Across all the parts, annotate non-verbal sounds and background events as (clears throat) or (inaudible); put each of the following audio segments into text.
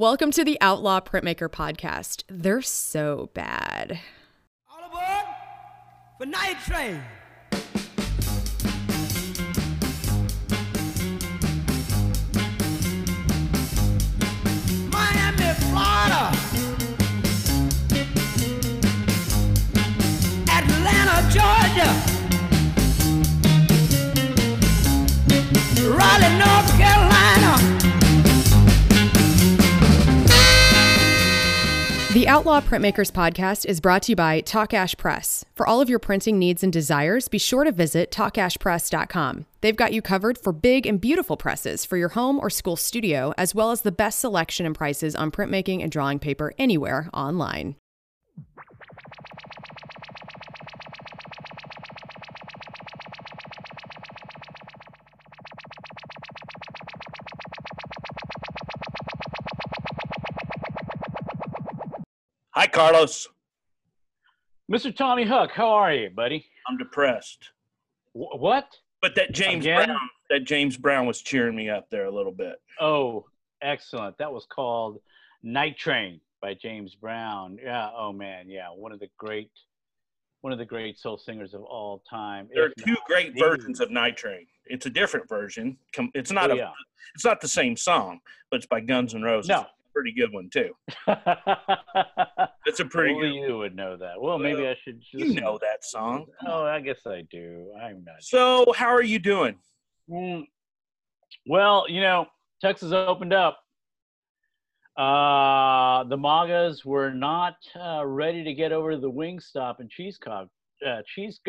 Welcome to the Outlaw Printmaker podcast. They're so bad. All aboard for Night Train. Miami, Florida. Atlanta, Georgia. Raleigh, North Carolina. The Outlaw Printmakers podcast is brought to you by Takach Press. For all of your printing needs and desires, be sure to visit takachpress.com. They've got you covered for big and beautiful presses for your home or school studio, as well as the best selection and prices on printmaking and drawing paper anywhere online. Carlos. Mr. Tommy Huck, how are you, buddy? I'm depressed. Wh- what? But that James Again? Brown, that James Brown was cheering me up there a little bit. Oh, excellent. That was called Night Train by James Brown. Yeah. Oh man. Yeah. One of the great, one of the great soul singers of all time. There are two great the- versions of Night Train. It's a different version. It's not Oh, a, yeah. it's not the same song, but it's by Guns N' Roses. No. Pretty good one too. (laughs) That's a pretty Only good. you would know that. Well, maybe I should. Just, You know that song. Oh, I guess I do. I'm not. So, how are you doing? Mm. Well, you know, Texas opened up. Uh, the MAGAs were not uh, ready to get over the Wingstop and Cheesecock. Uh, (laughs) (laughs) cheese,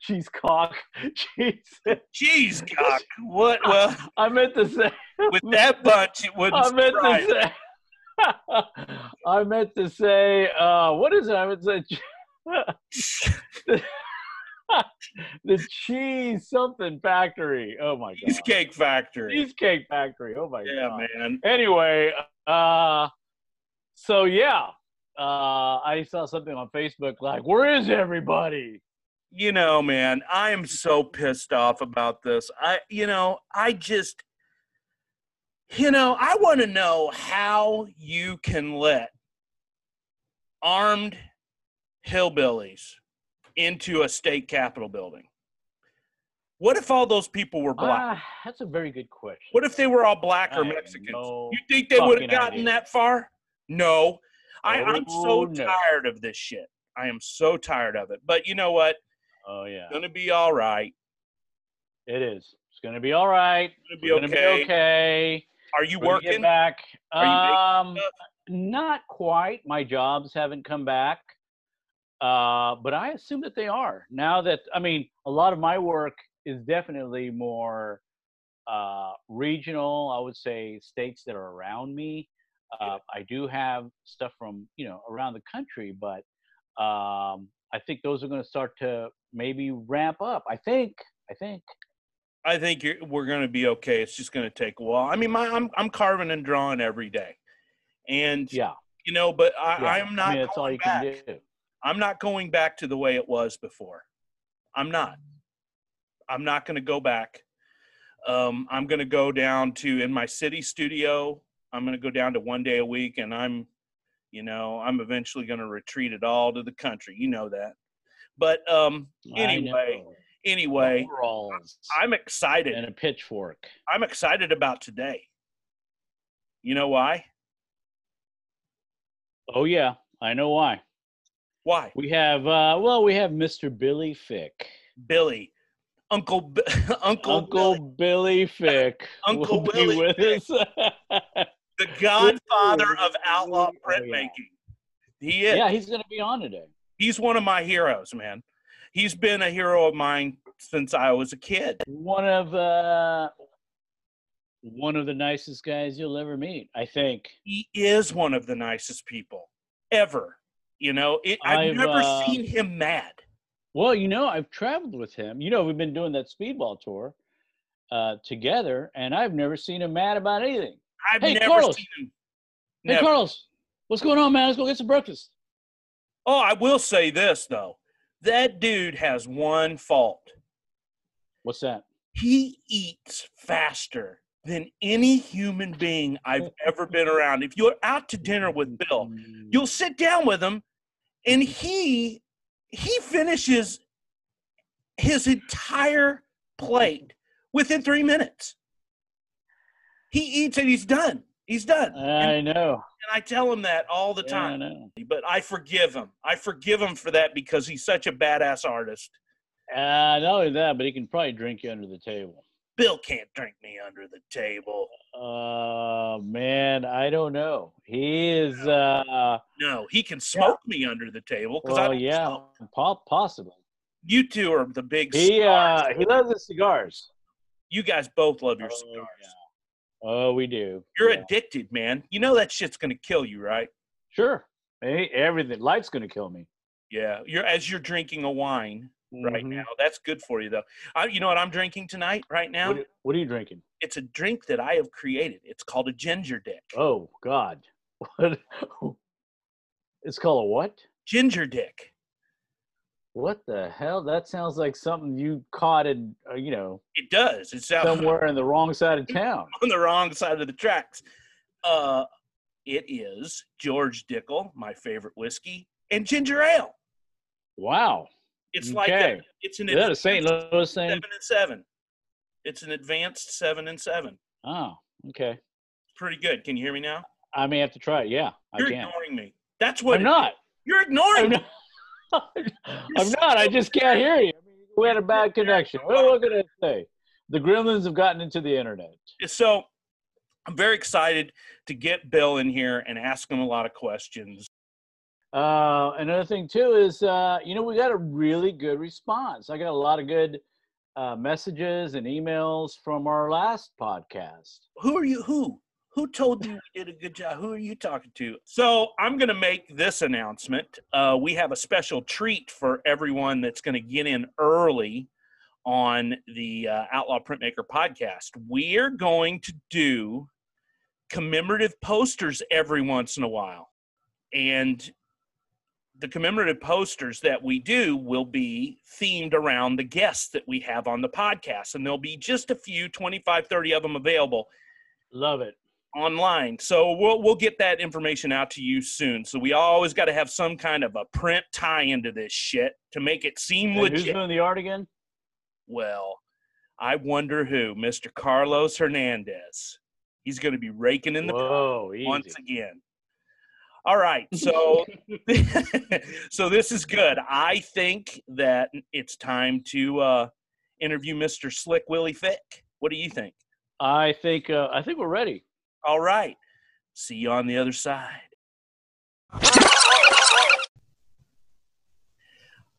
cheese cock, Cheese. Jeez, cock. What? Well, I meant to say. With that bunch, it wouldn't I meant surprise to say. (laughs) I meant to say. Uh, what is it? I meant to say. (laughs) the cheese something factory. Oh my god. Cheesecake Factory. Cheesecake Factory. Oh my Yeah, god. Yeah, man. Anyway, uh, so yeah, uh, I saw something on Facebook like, "Where is everybody?" you know, man, I am so pissed off about this. I, you know, I just, you know, I want to know how you can let armed hillbillies into a state capitol building. What if all those people were black? Ah, that's a very good question. what if they were all black or I Mexicans? no you think they would have gotten idea. that far? No. I, I'm so Oh, no. tired of this shit. I am so tired of it. But you know what? Oh yeah, It's Gonna be all right. it is. It's gonna be all right. Gonna be We're gonna be okay. Are you working? back? Are you making um, not quite. My jobs haven't come back, uh, but I assume that they are now. That I mean, a lot of my work is definitely more uh, regional. I would say states that are around me. Uh, I do have stuff from you know around the country, but um, I think those are going to start to maybe ramp up. I think. I think. I think you're, we're going to be okay. It's just going to take a while. I mean, my, I'm I'm carving and drawing every day, and Yeah. you know, but I, yeah. Am not. I mean, that's all you back. can do. I'm not going back to the way it was before. I'm not. I'm not going to go back. Um, I'm going to go down to in my city studio. I'm going to go down to one day a week, and I'm, you know, I'm eventually going to retreat it all to the country. You know that. But um, anyway. Anyway, Overalls I'm excited. and a pitchfork. I'm excited about today. You know why? Oh yeah, I know why. Why? We have uh well, we have Mr. Billy Fick. Billy, Uncle, B- (laughs) Uncle, Uncle Billy, Billy Fick (laughs) Uncle Billy with Fick. us. the (laughs) godfather of Oh, outlaw yeah. printmaking. He is. yeah, he's going to be on today. He's one of my heroes, man. He's been a hero of mine since I was a kid. One of uh one of the nicest guys you'll ever meet, I think. He is one of the nicest people ever. You know, it, I've, I've, never uh, seen him mad. Well, you know, I've traveled with him. You know, we've been doing that speedball tour uh together and I've never seen him mad about anything. I've Hey, never Carlos. seen him. Hey Carlos, what's going on, man? Let's go get some breakfast. Oh, I will say this though. That dude has one fault. What's that? He eats faster than any human being I've ever been around. If you're out to dinner with Bill, you'll sit down with him and he he finishes his entire plate within 3 minutes. He eats and he's done. He's done. I and, know. and I tell him that all the Yeah, time. I know. But I forgive him. I forgive him for that because he's such a badass artist. Uh, not only that, but he can probably drink you under the table. Bill can't drink me under the table. Uh, man, I don't know. He is. Uh, No, he can smoke me under the table well, yeah, po- possibly. You two are the big He uh, he loves his cigars. you guys both love your Oh, cigars. yeah. Oh, we do. You're Yeah. addicted, man. You know that shit's gonna kill you, right? Sure. Hey, everything. Life's gonna kill me. Yeah. You're as you're drinking a wine right Mhm. now. That's good for you though. I, you know what I'm drinking tonight, right now? What, what are you drinking? It's a drink that I have created. It's called a ginger dick. Oh God. (laughs) What? It's called a what? Ginger dick. What the hell? That sounds like something you caught in, uh, you know, It does. It's out somewhere in the wrong side of (laughs) town. on the wrong side of the tracks. Uh, it is George Dickel, my favorite whiskey, and ginger ale. Wow. It's like a, Okay. it's an Is that a St. Louis thing? seven and seven. It's an advanced seven and seven. Oh, okay. Pretty good. Can you hear me now? I may have to try it. Yeah, I You're can. ignoring me. That's what I'm not. You're ignoring I'm me. not. (laughs) I'm not. I just can't hear you. We had a bad connection. What can I say? The gremlins have gotten into the internet. So I'm very excited to get Bill in here and ask him a lot of questions. Uh, another thing too is, uh, you know, we got a really good response. I got a lot of good uh, messages and emails from our last podcast. Who are you? Who? Who told you we did a good job? Who are you talking to? So I'm going to make this announcement. Uh, we have a special treat for everyone that's going to get in early on the uh, Outlaw Printmaker podcast. We're going to do commemorative posters every once in a while. And the commemorative posters that we do will be themed around the guests that we have on the podcast. And there'll be just a few, 25, 30 of them available Love it. Online. So we'll we'll get that information out to you soon. So we always got to have some kind of a print tie into this shit to make it seem And who's doing the art again? Well, I wonder who, Mr. Carlos Hernandez. He's going to be raking in the Whoa, once again. All right, so (laughs) (laughs) so this is good. I think that it's time to uh, interview Mr. Slick Willie Thick. What do you think? I think uh, I think we're ready. All right. See you on the other side.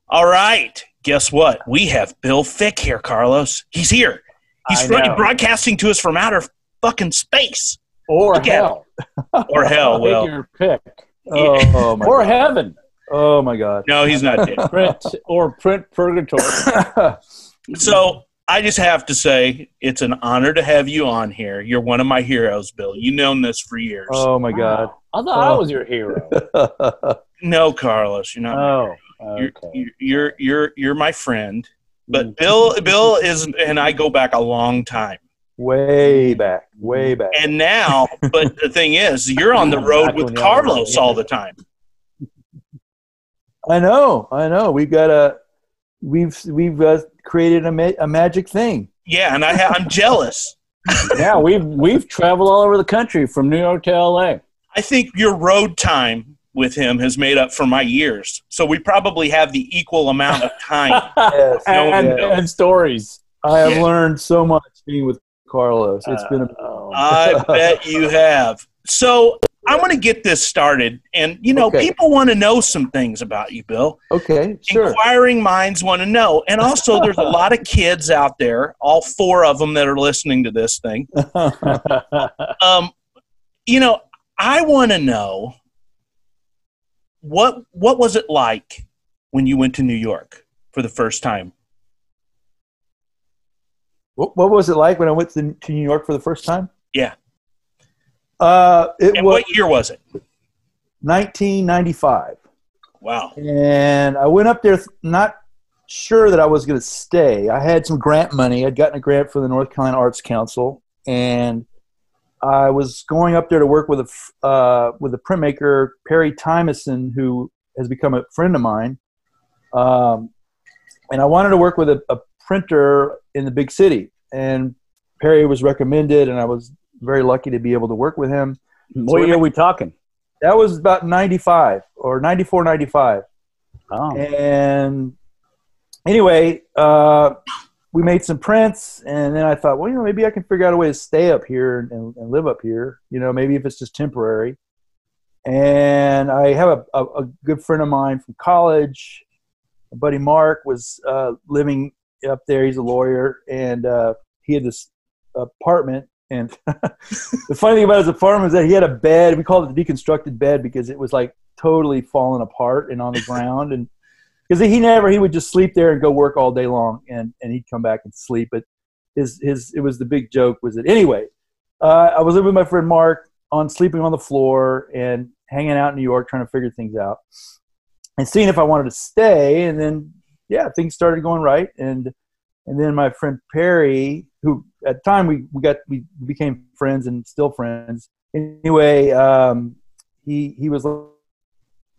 All right. Guess what? We have Bill Fick here, Carlos. He's here. He's I fucking know. broadcasting to us from outer fucking space Or Look hell. (laughs) or hell. Take Well, your pick. (laughs) Oh my Or god. heaven. Oh my god. no, he's not dead. (laughs) Print or print purgatory. So I just have to say, it's an honor to have you on here. You're one of my heroes, Bill. You've known this for years. oh my god. I thought I Oh. was your hero. (laughs) No, Carlos, you're not. Oh, You're, okay. you're you're you're you're my friend. But Bill Bill is and I go back a long time. way back. Way back. And now, but the thing is, you're on the (laughs) road with y'all were Carlos all the time. I know. I know. We've got a. We've we've uh, created a, ma- a magic thing. Yeah, and I ha- I'm jealous. (laughs) yeah, we've we've traveled all over the country from New York to L.A. I think your road time with him has made up for my years. So we probably have the equal amount of time. (laughs) Yes. and, no. and stories. I have Yeah. learned so much being with Carlos. It's been a I (laughs) bet you have. So I'm going to get this started. And, you know, Okay. people want to know some things about you, Bill. okay. Sure. Inquiring minds want to know. And also, there's a (laughs) lot of kids out there, all four of them that are listening to this thing. (laughs) Um, you know, I want to know what what was it like when you went to New York for the first time? What, what was it like when I went to, to New York for the first time? Yeah. Uh, it And was what year was it? 1995. Wow. and I went up there th- not sure that I was going to stay. I had some grant money. I'd gotten a grant from the North Carolina Arts Council, and I was going up there to work with a uh, with a printmaker Perry Tymeson, who has become a friend of mine. Um, and I wanted to work with a, a printer in the big city, and Perry was recommended, and I was very lucky to be able to work with him. What we year are we talking? That was about 95 or 94, 95. Oh, And anyway, uh, we made some prints, and then I thought, well, you know, maybe I can figure out a way to stay up here and, and, and live up here. You know, maybe if it's just temporary. And I have a, a, a good friend of mine from college, my buddy Mark, was uh, living up there. He's a lawyer, and uh, he had this apartment. And (laughs) the funny thing about his apartment is that he had a bed. We called it the deconstructed bed because it was like totally falling apart and on the ground. And because he never, he would just sleep there and go work all day long, and and he'd come back and sleep. But his his it was the big joke was that anyway. Uh, I was living with my friend Mark on sleeping on the floor and hanging out in New York trying to figure things out and seeing if I wanted to stay. And then yeah, things started going right. And and then my friend Perry, who at the time we, we got we became friends and still friends. Anyway, um, he he was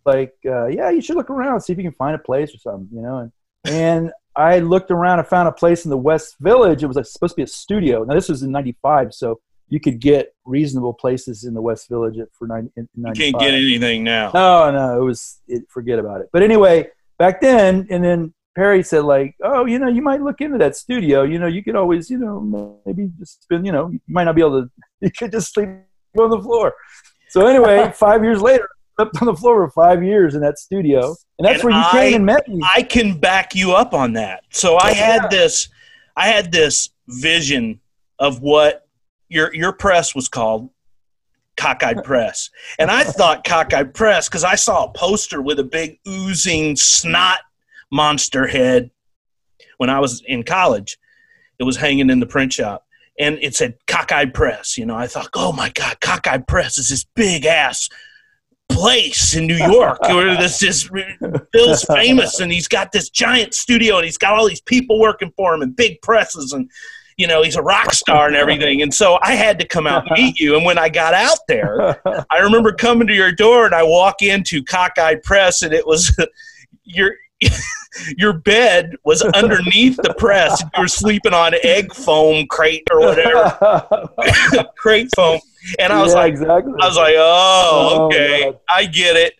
like, uh, yeah, you should look around, see if you can find a place or something, you know. And and (laughs) I looked around and found a place in the West Village. It was like, supposed to be a studio. Now this was in '95, so you could get reasonable places in the West Village for 90, in You 95. can't get anything now. No, no, it was it, forget about it. But anyway, back then, and then Perry said like, oh, you know, you might look into that studio. You know, you could always, you know, maybe just spend, you know, you might not be able to. (laughs) You could just sleep on the floor. So anyway, (laughs) five years later, I slept on the floor for five years in that studio, and that's And where you I- came and met me. I can back you up on that. So I had this I had this vision of what your your press was called cockeyed (laughs) press. And I thought cockeyed press because I saw a poster with a big oozing snot monster head when I was in college. It was hanging in the print shop. And it said cockeyed press. You know, I thought, oh my God, cockeyed press is this big ass place in New York (laughs) where this is Bill's famous and he's got this giant studio and he's got all these people working for him and big presses and you know he's a rock star and everything and so I had to come out and meet you and when I got out there I remember coming to your door and I walk into cockeyed press and it was (laughs) your your bed was (laughs) underneath the press you were sleeping on egg foam crate or whatever (laughs) crate foam and I was Yeah, like exactly. I was like, oh, Oh, okay, God. I get it.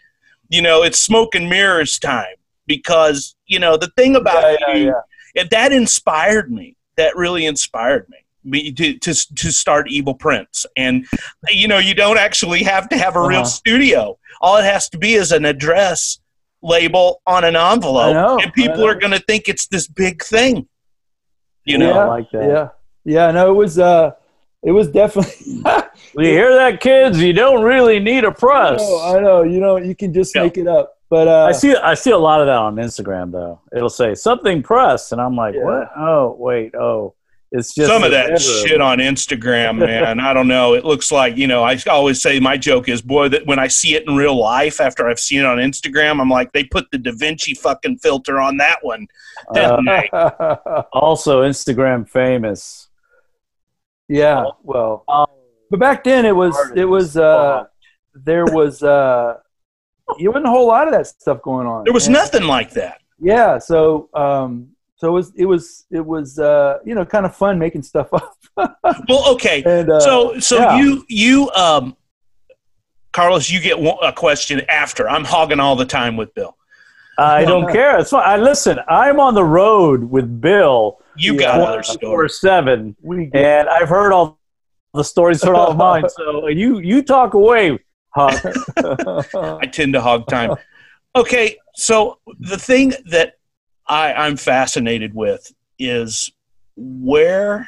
You know, it's smoke and mirrors time because you know the thing about yeah, you, yeah. that inspired me. That really inspired me. Me to, to to start Evil Prints, and you know, you don't actually have to have a real Uh-huh. studio. All it has to be is an address label on an envelope, know, and people are going to think it's this big thing. You know, yeah, I like that. Yeah, yeah. No, it was. Uh, it was definitely. (laughs) You hear that, kids? You don't really need a press. know, I know. You know, you can just Yeah. make it up. But uh, I see. I see a lot of that on Instagram, though. It'll say something press, and I'm like, Yeah. what? Oh, wait. Oh, it's just some of that error. shit on Instagram, man. I don't know. It looks like you know. I always say my joke is, boy, that when I see it in real life after I've seen it on Instagram, I'm like, they put the Da Vinci fucking filter on that one. didn't they? (laughs) Also, Instagram famous. yeah. Well, Oh. but back then it was. It was. Uh, there was. Uh, there wasn't a whole lot of that stuff going on. There was And- nothing like that. Yeah. So. Um, so it was. It was. It was. Uh, you know, kind of fun making stuff (laughs) up. Well, okay. and uh, so, so yeah. you, you, um, Carlos, you get one, a question after. I'm hogging all the time with Bill. I don't care. It's fine. I listen. I'm on the road with Bill You Yeah. got other four stories. seven, we. and I've heard all the stories, heard all of mine. (laughs) So you you talk away, Huck. (laughs) I tend to hog time. Okay, so the thing that I, I'm fascinated with is where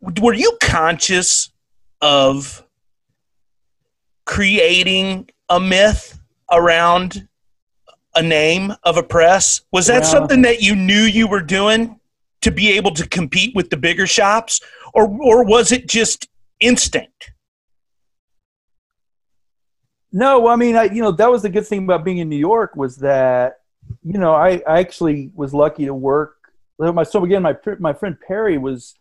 were you conscious of creating a myth around a name of a press? Was that Yeah. something that you knew you were doing to be able to compete with the bigger shops, or or was it just instinct? No, I mean, I you know that was the good thing about being in New York was that you know I, I actually was lucky to work. So again, my my friend Perry was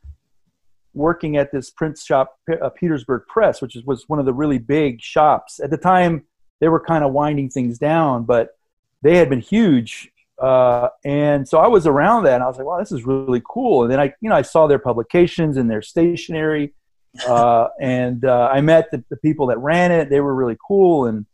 working at this print shop, uh, Petersburg Press, which was one of the really big shops at the time. They were kind of winding things down, but they had been huge. Uh, and so I was around that, and I was like, "Wow, this is really cool." And then I, you know, I saw their publications and their stationery, uh, and uh, I met the, the people that ran it. They were really cool, and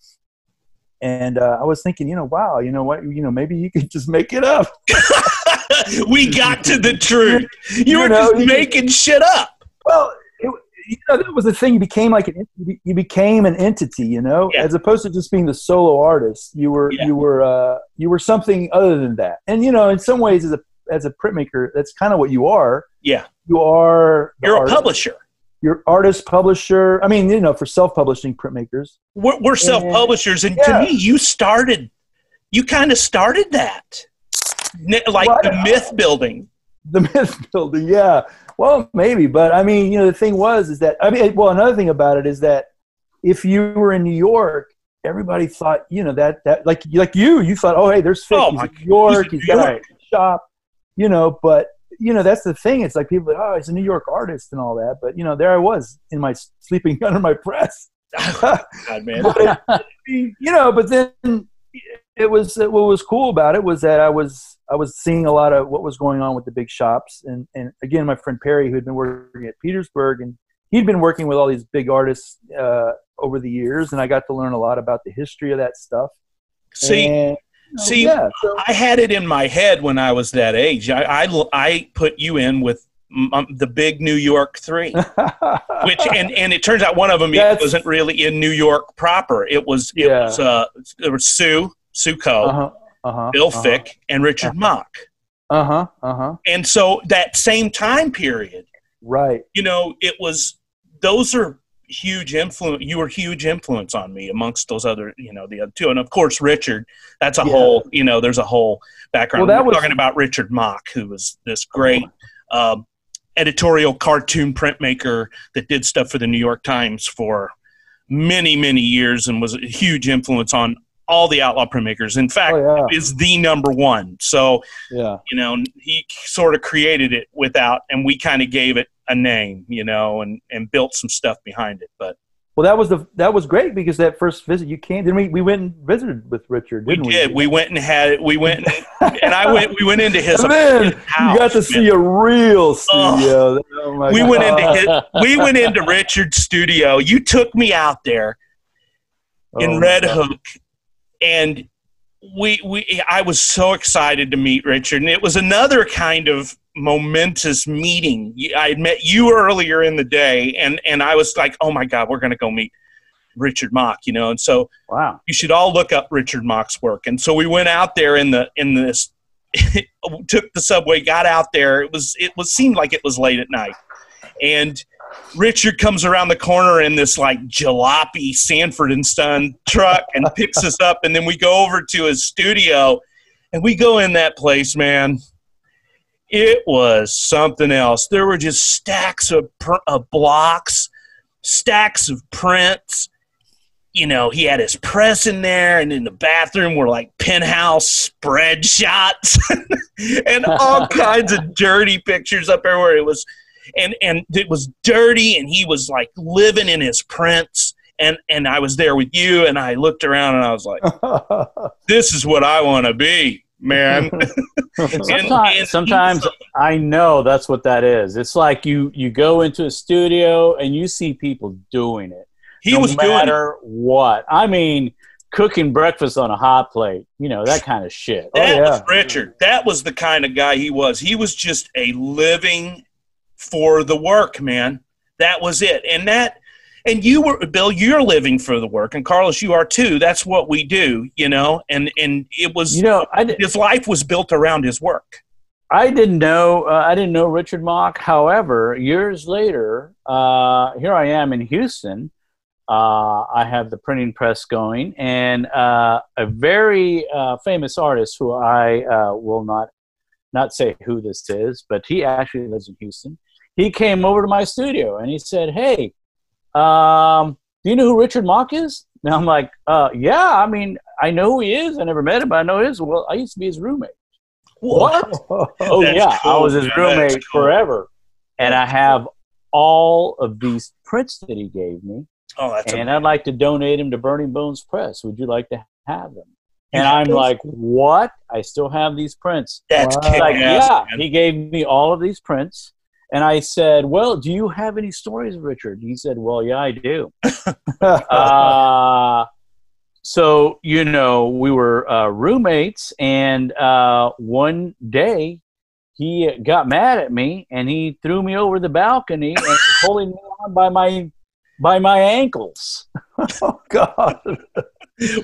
and uh, I was thinking, you know, wow, you know what, you know, maybe you could just make it up. (laughs) we got to the truth. (laughs) You, You were know, just making shit up. Well, it, you know, that was the thing. You became like an you became an entity, you know, Yeah. as opposed to just being the solo artist. You were Yeah. you were uh, you were something other than that. And you know, in some ways, as a as a printmaker, that's kind of what you are. Yeah. You are You're a publisher. You're artist, publisher. I mean, you know, for self-publishing printmakers. We're, we're self-publishers, and Yeah. to me, you started. You kind of started that, like Well, the myth building. the (laughs) myth building yeah well maybe but i mean you know the thing was is that i mean well another thing about it is that if you were in new york everybody thought you know that that like like you you thought oh hey there's Fick. Oh, he's my- in new york he's in he's New got a shop you know but you know that's the thing. It's like people oh he's a new york artist and all that. But you know there i was in my sleeping (laughs) under my press (laughs) God, man. but you know, but then it was what was cool about it was that I was I was seeing a lot of what was going on with the big shops, and and again, my friend Perry, who had been working at Petersburg, and he'd been working with all these big artists uh, over the years, and I got to learn a lot about the history of that stuff. See, And, see, yeah, so- I had it in my head when I was that age. I I, I put you in with um, the big New York Three, (laughs) which and and it turns out one of them wasn't really in New York proper. It was it Yeah. was uh it was Sue Sue Coe, uh-huh, uh-huh, Bill uh-huh, Fick, and Richard Mock. uh-huh, uh-huh, And so that same time period, right, you know, it was those are huge influence. You were huge influence on me amongst those other, you know, the other two, and of course Richard. That's a Yeah. whole, you know, there's a whole background. Well, that We're was- talking about Richard Mock, who was this great um, editorial cartoon printmaker that did stuff for the New York Times for many, many years, and was a huge influence on all the outlaw printmakers. In fact, oh is the number one. So yeah, yeah, you know he sort of created it without and we kind of gave it a name you know and and built some stuff behind it but Well, that was the that was great because that first visit you came. Didn't we? We went and visited with Richard. we Didn't we? did we went and had we went and, and i went we went into his, (laughs) then his house you got to man. see a real studio. Oh, oh, my we went into his, we went into richard's studio you took me out there in Oh, red God. hook and we we i was so excited to meet richard and it was another kind of momentous meeting. I had met you earlier in the day and and i was like oh my god we're going to go meet richard mock you know? And so Wow. you should all look up richard mock's work. And so we went out there in the in this (laughs) took the subway got out there. It was it was seemed like it was late at night. And Richard comes around the corner in this like jalopy Sanford and Son truck and picks us up, and then we go over to his studio, and we go in that place, man. It was something else. There were just stacks of, pr- of blocks, stacks of prints. You know, he had his press in there, and in the bathroom were like penthouse spread shots (laughs) and all (laughs) kinds of dirty pictures up everywhere. It was and and it was dirty and he was like living in his prints and and I was there with you and I looked around and I was like (laughs) this is what I want to be man (laughs) And And- sometimes, and sometimes I know that's what that is. It's like you you go into a studio and you see people doing it. he no was doing it. matter what. I mean, cooking breakfast on a hot plate. You know that kind of shit. Oh, that yeah. was Richard that was the kind of guy he was he was just a living for the work man that was it and that and you were bill you're living for the work and carlos you are too that's what we do you know and and it was You know, I, di- his life was built around his work I didn't know uh, I didn't know Richard Mock. However, years later, uh, here I am in Houston. Uh, I have the printing press going, and uh, a very uh, famous artist who I uh, will not not say who this is, but he actually lives in Houston. He came over to my studio and he said, "Hey, um, do you know who Richard Mock is?" (laughs) And I'm like, uh, "Yeah, I mean, I know who he is. I never met him, but I know his. Well, I used to be his roommate." What? (laughs) Oh That's yeah, I was his roommate cool. forever, and I have all of these prints that he gave me, Oh, that's and I'd like to donate them to Burning Bones Press. Would you like to have them? And I'm like, what? I still have these prints. that's Wow. Like, yeah, man. he gave me all of these prints. And I said, Well, do you have any stories, Richard? He said, Well, yeah, I do. (laughs) uh, so, you know, we were uh, roommates, and uh, one day he got mad at me and he threw me over the balcony and was holding me on by my by my ankles. (laughs) oh God.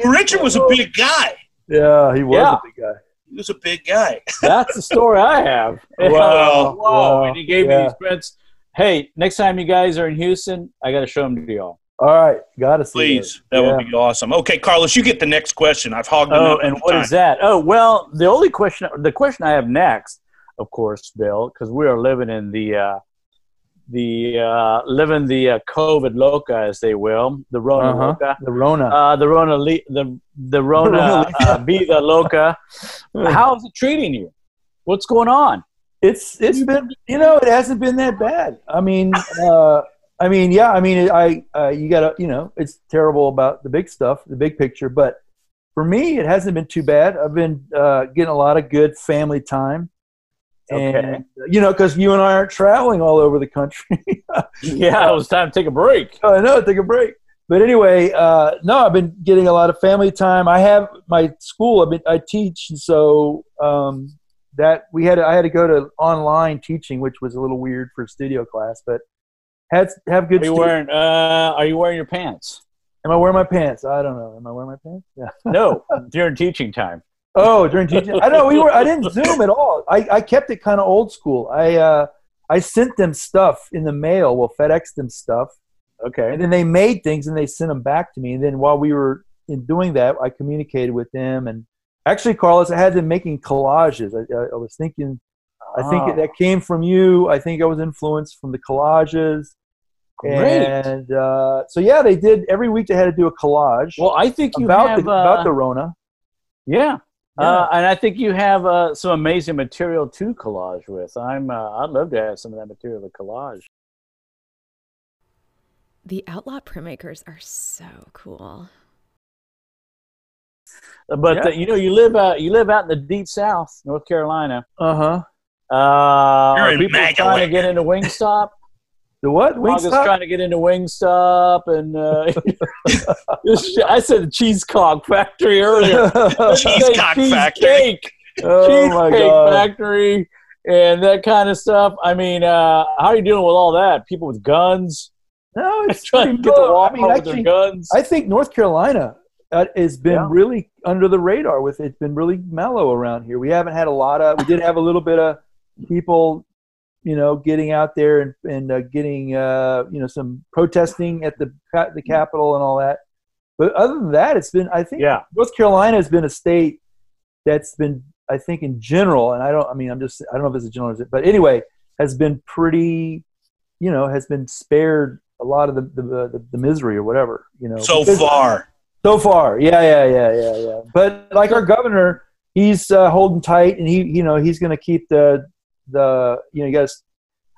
Richard was a big guy. Yeah, he was Yeah. a big guy. He was a big guy. (laughs) That's the story I have. Wow. (laughs) Whoa. Wow. And he gave me these prints. Hey, next time you guys are in Houston, I got to show them to y'all. All right, gotta see. Please, it. that Yeah. would be awesome. Okay, Carlos, you get the next question. I've hogged Oh, enough and of what time. is that? Oh, well, the only question, the question I have next, of course, Bill, because we are living in the, uh, the uh, living the uh, COVID loca, as they will, the Rona Uh-huh. loca, The Rona. uh, the Rona, le- the the Rona, uh, (laughs) Vida loca. How is it treating you? What's going on? it's it's been you know it hasn't been that bad. I mean, uh, I mean, yeah, I mean, I uh, you gotta you know it's terrible about the big stuff, the big picture, but for me, it hasn't been too bad. I've been uh, getting a lot of good family time. Okay. And you know, because you and I aren't traveling all over the country. (laughs) Yeah, it was time to take a break. I know, take a break. But anyway, uh, no, I've been getting a lot of family time. I have my school. I've been, I teach, and so um, that we had. I had to go to online teaching, which was a little weird for studio class, but had have good. Are you stu- wearing? Uh, are you wearing your pants? Am I wearing my pants? I don't know. Am I wearing my pants? Yeah. No, (laughs) during teaching time. Oh, during teaching, I know we were. I didn't Zoom at all. I, I kept it kind of old school. I uh, I sent them stuff in the mail. Well, FedEx them stuff, Okay. and then they made things and they sent them back to me. And then while we were in doing that, I communicated with them. And actually, Carlos, I had them making collages. I, I, I was thinking, I think Ah, that came from you. I think I was influenced from the collages. great. And uh, so yeah, they did every week. They had to do a collage well, I think you about have the uh, about the Rona. yeah. Yeah. Uh, and I think you have uh, some amazing material to collage with. I'm. Uh, I'd love to have some of that material to collage. The Outlaw printmakers are so cool. Uh, But Yeah. uh, you know, you live out. You live out in the deep South, North Carolina. Uh huh. Uh, You're are in people trying to get into Wingstop? The what? August Wingstop? trying to get into Wingstop, and uh, (laughs) I said the cheesecock factory earlier. (laughs) Cheesecock factory. Cheesecake. oh my god! factory and that kind of stuff. I mean, uh, how are you dealing with all that? People with guns No, (laughs) it's trying to get the low. wall I mean, with their guns. I think North Carolina uh, has been Yeah. really under the radar with it. It's been really mellow around here. We haven't had a lot of. We did have a little bit of people, you know, getting out there and and uh, getting uh, you know some protesting at the the Capitol and all that. But other than that, it's been. I think yeah, North Carolina has been a state that's been, I think, in general, and I don't. I mean, I'm just. I don't know if it's a general, but anyway, has been pretty. You know, has been spared a lot of the the, the, the misery or whatever. You know, So Because- far. so far, yeah, yeah, yeah, yeah, yeah. But like our governor, he's uh, holding tight, and he, you know, he's going to keep the the you know, you guys.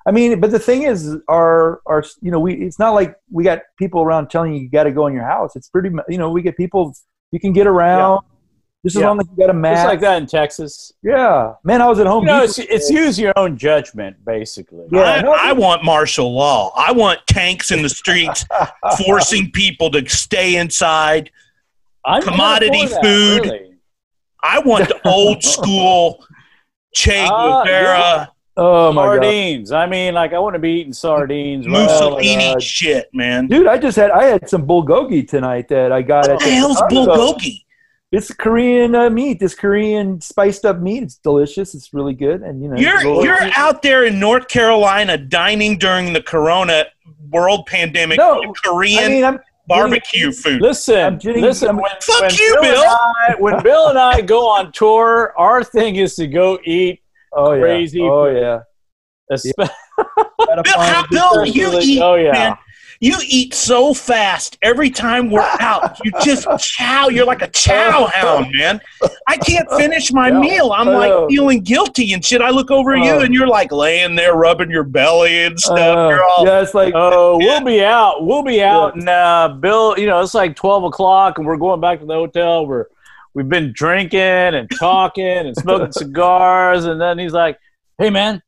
I mean, but the thing is, our our you know, we it's not like we got people around telling you you got to go in your house. It's pretty, mu- you know, we get people you can get around. Just as Yeah. long as you got a mask. just like that in Texas. Yeah, man, I was at home. You know, it's, it's use your own judgment, basically. Yeah, I, no, I want martial law. I want tanks in the streets (laughs) forcing people to stay inside. I'm commodity for that, food. really. I want the old (laughs) school Che Ah, Guevara, oh my god, sardines. I mean, like I want to be eating sardines. Mussolini God. shit, man. dude, I just had I had some bulgogi tonight that I got. What at the hell's bulgogi? It's Korean uh, meat. This Korean spiced up meat. It's delicious. It's really good. And you know, You're you're out there in North Carolina dining during the Corona world pandemic No, Korean I mean, I'm barbecue food. Listen, getting- listen. When, Fuck when you, and Bill. I- when (laughs) Bill and I go on tour, our thing is to go eat. oh yeah, Crazy oh food. yeah. (laughs) A spe- Gotta Bill, how, Bill, you eat, oh yeah. man. You eat so fast every time we're out. You just chow. You're like a chow hound, man. I can't finish my Yeah. meal. I'm like know. feeling guilty and shit. I look over at you Oh. and you're like laying there rubbing your belly and stuff. Uh, you're all yeah, it's like Oh, we'll be out. We'll be out. Yeah. And uh, Bill, you know, it's like twelve o'clock, and we're going back to the hotel. We're we've been drinking and talking and smoking (laughs) cigars, and then he's like, "Hey, man,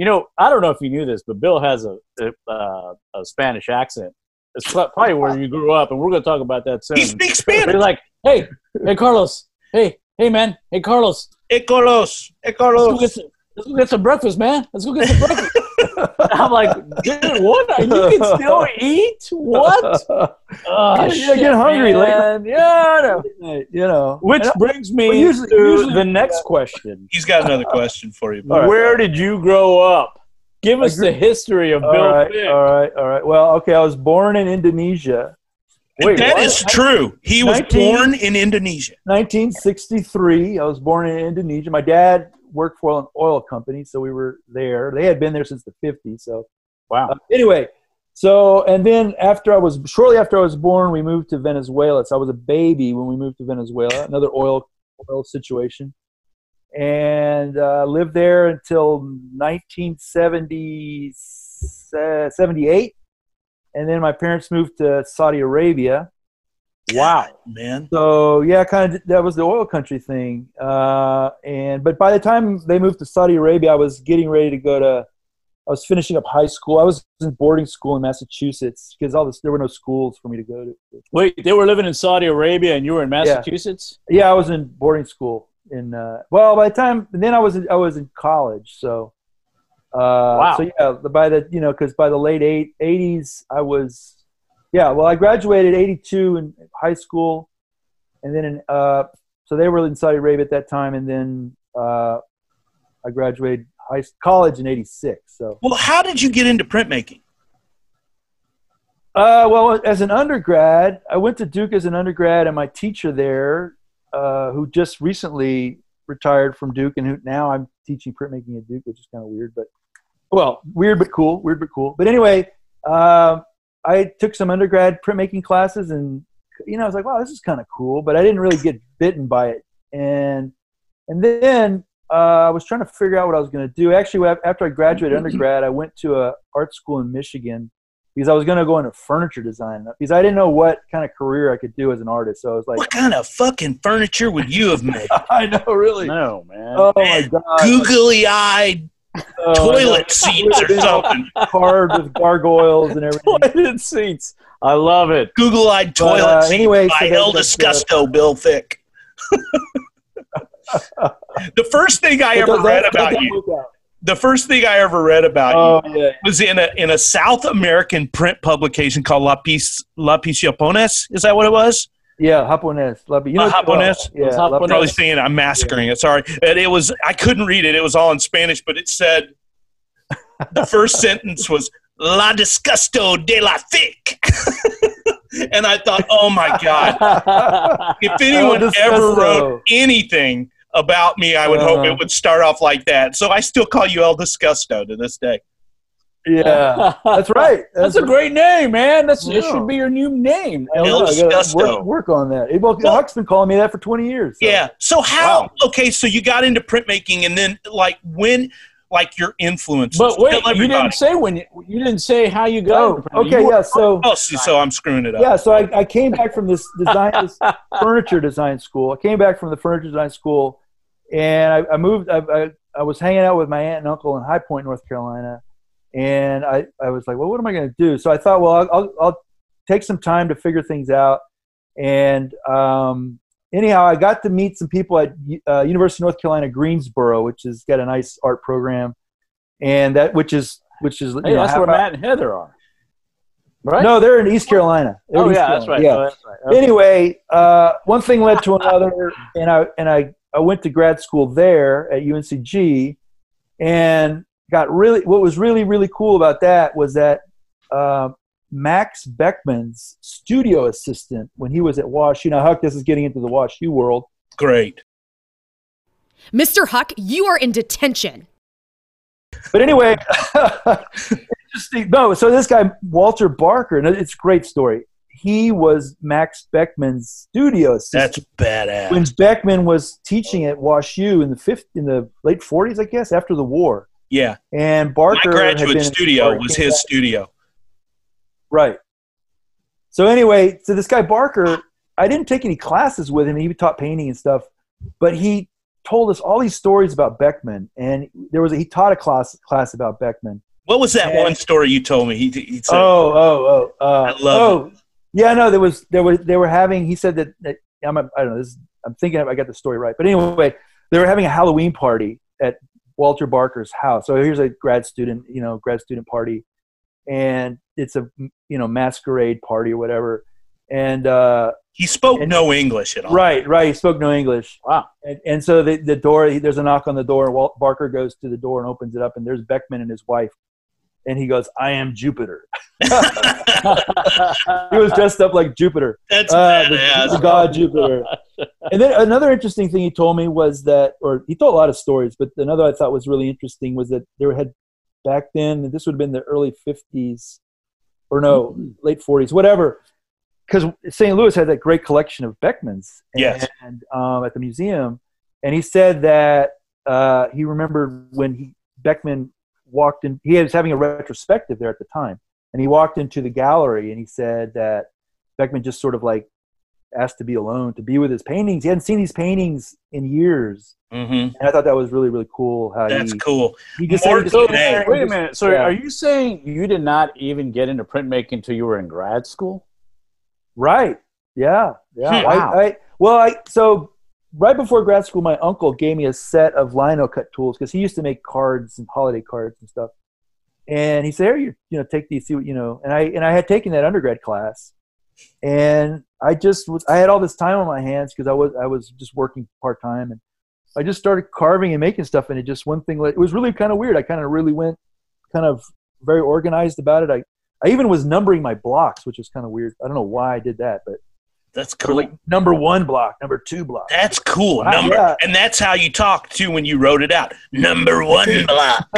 you know, I don't know if you knew this, but Bill has a a, uh, a Spanish accent. It's probably where you grew up, and we're going to talk about that soon." he speaks Spanish. he's like, "Hey, hey, Carlos. Hey, hey, man. Hey, Carlos. Ecolos. Let's go, get some, let's go get some breakfast, man. Let's go get some breakfast." (laughs) (laughs) I'm like, dude, what? You can still eat? What? (laughs) Oh, Yeah, shit, get hungry late man. (laughs) Yeah, I know. you know. Which And- brings me Well, usually- to usually- the next question. He's got another question for you. All right. Where did you grow up? Give us the history of all Bill right, Fick. all right, all right. Well, okay, I was born in Indonesia, Wait, That what? is true. He was born in Indonesia. 1963. I was born in Indonesia. My dad worked for an oil company, so we were there. They had been there since the 50s. So Wow. uh, anyway, so and then after I was shortly after I was born, we moved to Venezuela. So I was a baby when we moved to Venezuela. Another oil oil situation, and uh, lived there until 1970, 78. And then my parents moved to Saudi Arabia. Wow. Man. So yeah, kind of that was the oil country thing. Uh, and but by the time they moved to Saudi Arabia, I was getting ready to go to. I was finishing up high school. I was in boarding school in Massachusetts because all this there were no schools for me to go to. Wait, they were living in Saudi Arabia and you were in Massachusetts? Yeah, I was in boarding school in. Uh, well, by the time then I was in, I was in college. So. Uh, Wow. So yeah, by the you know because by the late eight, 80s I was. Yeah, well, I graduated '82 in high school, and then in, uh, so they were in Saudi Arabia at that time, and then uh, I graduated high college in '86. So, Well, how did you get into printmaking? uh, well, as an undergrad, I went to Duke as an undergrad, and my teacher there, uh, who just recently retired from Duke, and who now I'm teaching printmaking at Duke, which is kind of weird, but well, weird but cool, weird but cool. But anyway, um, I took some undergrad printmaking classes, and you know, I was like, wow, this is kind of cool, but I didn't really get bitten by it. And and then uh, I was trying to figure out what I was going to do. Actually, after I graduated undergrad, I went to a art school in Michigan because I was going to go into furniture design because I didn't know what kind of career I could do as an artist. So I was like, What kind of fucking furniture would you have made? (laughs) I know, really. No, man. Oh my god! Googly eyed I know. toilet seats or something. carved with gargoyles and everything. Toilet seats. I love it. Google eyed But, toilet uh, anyway, so by that- El that's, uh, Disgusto, Bill Thick. (laughs) the first thing I ever read that about didn't you, the first thing I ever read about Oh you yeah, was in a in a South American print publication called La Piece La Piece Japones. Is that what it was? Yeah, japonés. Love it. You know, Uh, japonés? Yeah, Los love japonés. it. Probably saying I'm massacring it. Sorry, and it was I couldn't read it. It was all in Spanish, but it said the first (laughs) sentence was La Disgusto de la Thick, (laughs) and I thought, oh my god. (laughs) if anyone El ever wrote anything about me, I would hope Uh-huh. it would start off like that. So I still call you El Disgusto to this day. Yeah, (laughs) that's right. That's a great name, man. That's it Yeah. should be your new name. El know, I gotta Disgusto. Work, work on that. Well, Well- Huck's been calling me that for 20 years. so. Yeah. So how? Wow. Okay. So you got into printmaking, and then like when, like your influence, But wait, Tell you didn't say when you, you didn't say how you go. Oh, okay, You were- yeah. So Oh, so, so I'm screwing it up. yeah, so I, I came back from this design, this (laughs) furniture design school. I came back from the furniture design school, and I, I moved. I, I, I was hanging out with my aunt and uncle in High Point, North Carolina, and I, I was like, well, what am I going to do? So I thought, well, I'll, I'll, I'll take some time to figure things out. And um, anyhow, I got to meet some people at uh, University of North Carolina Greensboro, which has got a nice art program, and that which is which is Hey, know, that's where hour- Matt and Heather are. Right? No, they're in East Carolina. They're Oh East yeah, that's right. Yeah. Oh, that's right. Okay. Anyway, uh, one thing led to another, and I and I, I went to grad school there at UNCG, and got really. What was really really cool about that was that uh, Max Beckmann's studio assistant when he was at Wash. You know, Huck, this is getting into the Wash U world. Great. Mr. Huck, you are in detention. But anyway, (laughs) interesting. No, so this guy Walter Barker, and it's a great story. He was Max Beckmann's studio assistant That's badass. when Beckmann was teaching at Wash U in the fifth in the late forties, I guess, after the war. Yeah. And My Barker had been graduate studio was his studio. Right. So anyway, so this guy Barker, I didn't take any classes with him. He taught painting and stuff, but he told us all these stories about Beckmann, and there was a, he taught a class class about Beckmann. What was that Yeah. one story you told me? He, he said, oh, oh, oh, uh, I love oh, yeah, no, there was there was they were having. He said that, that I'm I don't know. This, I'm thinking I got the story right, but anyway, they were having a Halloween party at Walter Barker's house. So here's a grad student, you know, grad student party, and it's a you know masquerade party or whatever. And uh, he spoke And- no English at all. right, right, he spoke no English. Wow. And, and so the, the door, there's a knock on the door. and Walt Barker goes to the door and opens it up, and there's Beckmann and his wife. And he goes, "I am Jupiter." (laughs) He was dressed up like Jupiter. That's Uh, the, badass. the god Jupiter. And then another interesting thing he told me was that, or he told a lot of stories, but another I thought was really interesting was that there had back then, this would have been the early 50s, or no, late 40s, whatever. Because St. Louis had that great collection of Beckmanns and, Yes. and, um, at the museum. And he said that uh, he remembered when he, Beckmann walked in, he was having a retrospective there at the time. And he walked into the gallery and he said that Beckmann just sort of like asked to be alone, to be with his paintings. He hadn't seen these paintings in years. hmm And I thought that was really, really cool. How That's he, cool. he just More said he just so- came in there and Wait a minute. So yeah. are you saying you did not even get into printmaking until you were in grad school? Right. Yeah. Yeah. Hmm. Wow. I, I, well, I, so right before grad school, my uncle gave me a set of lino cut tools because he used to make cards and holiday cards and stuff. And he said, Here, you, you know, take these, see what, you know, and I, and I had taken that undergrad class and I just was, I had all this time on my hands because I was, I was just working part time and I just started carving and making stuff. And it just one thing, it was really kind of weird. I kind of really went kind of very organized about it. I, I even was numbering my blocks, which was kind of weird. I don't know why I did that, but That's cool. like number one block, number two block. That's cool. Wow, Number, yeah. and that's how you talk too when you wrote it out. Number one (laughs) block,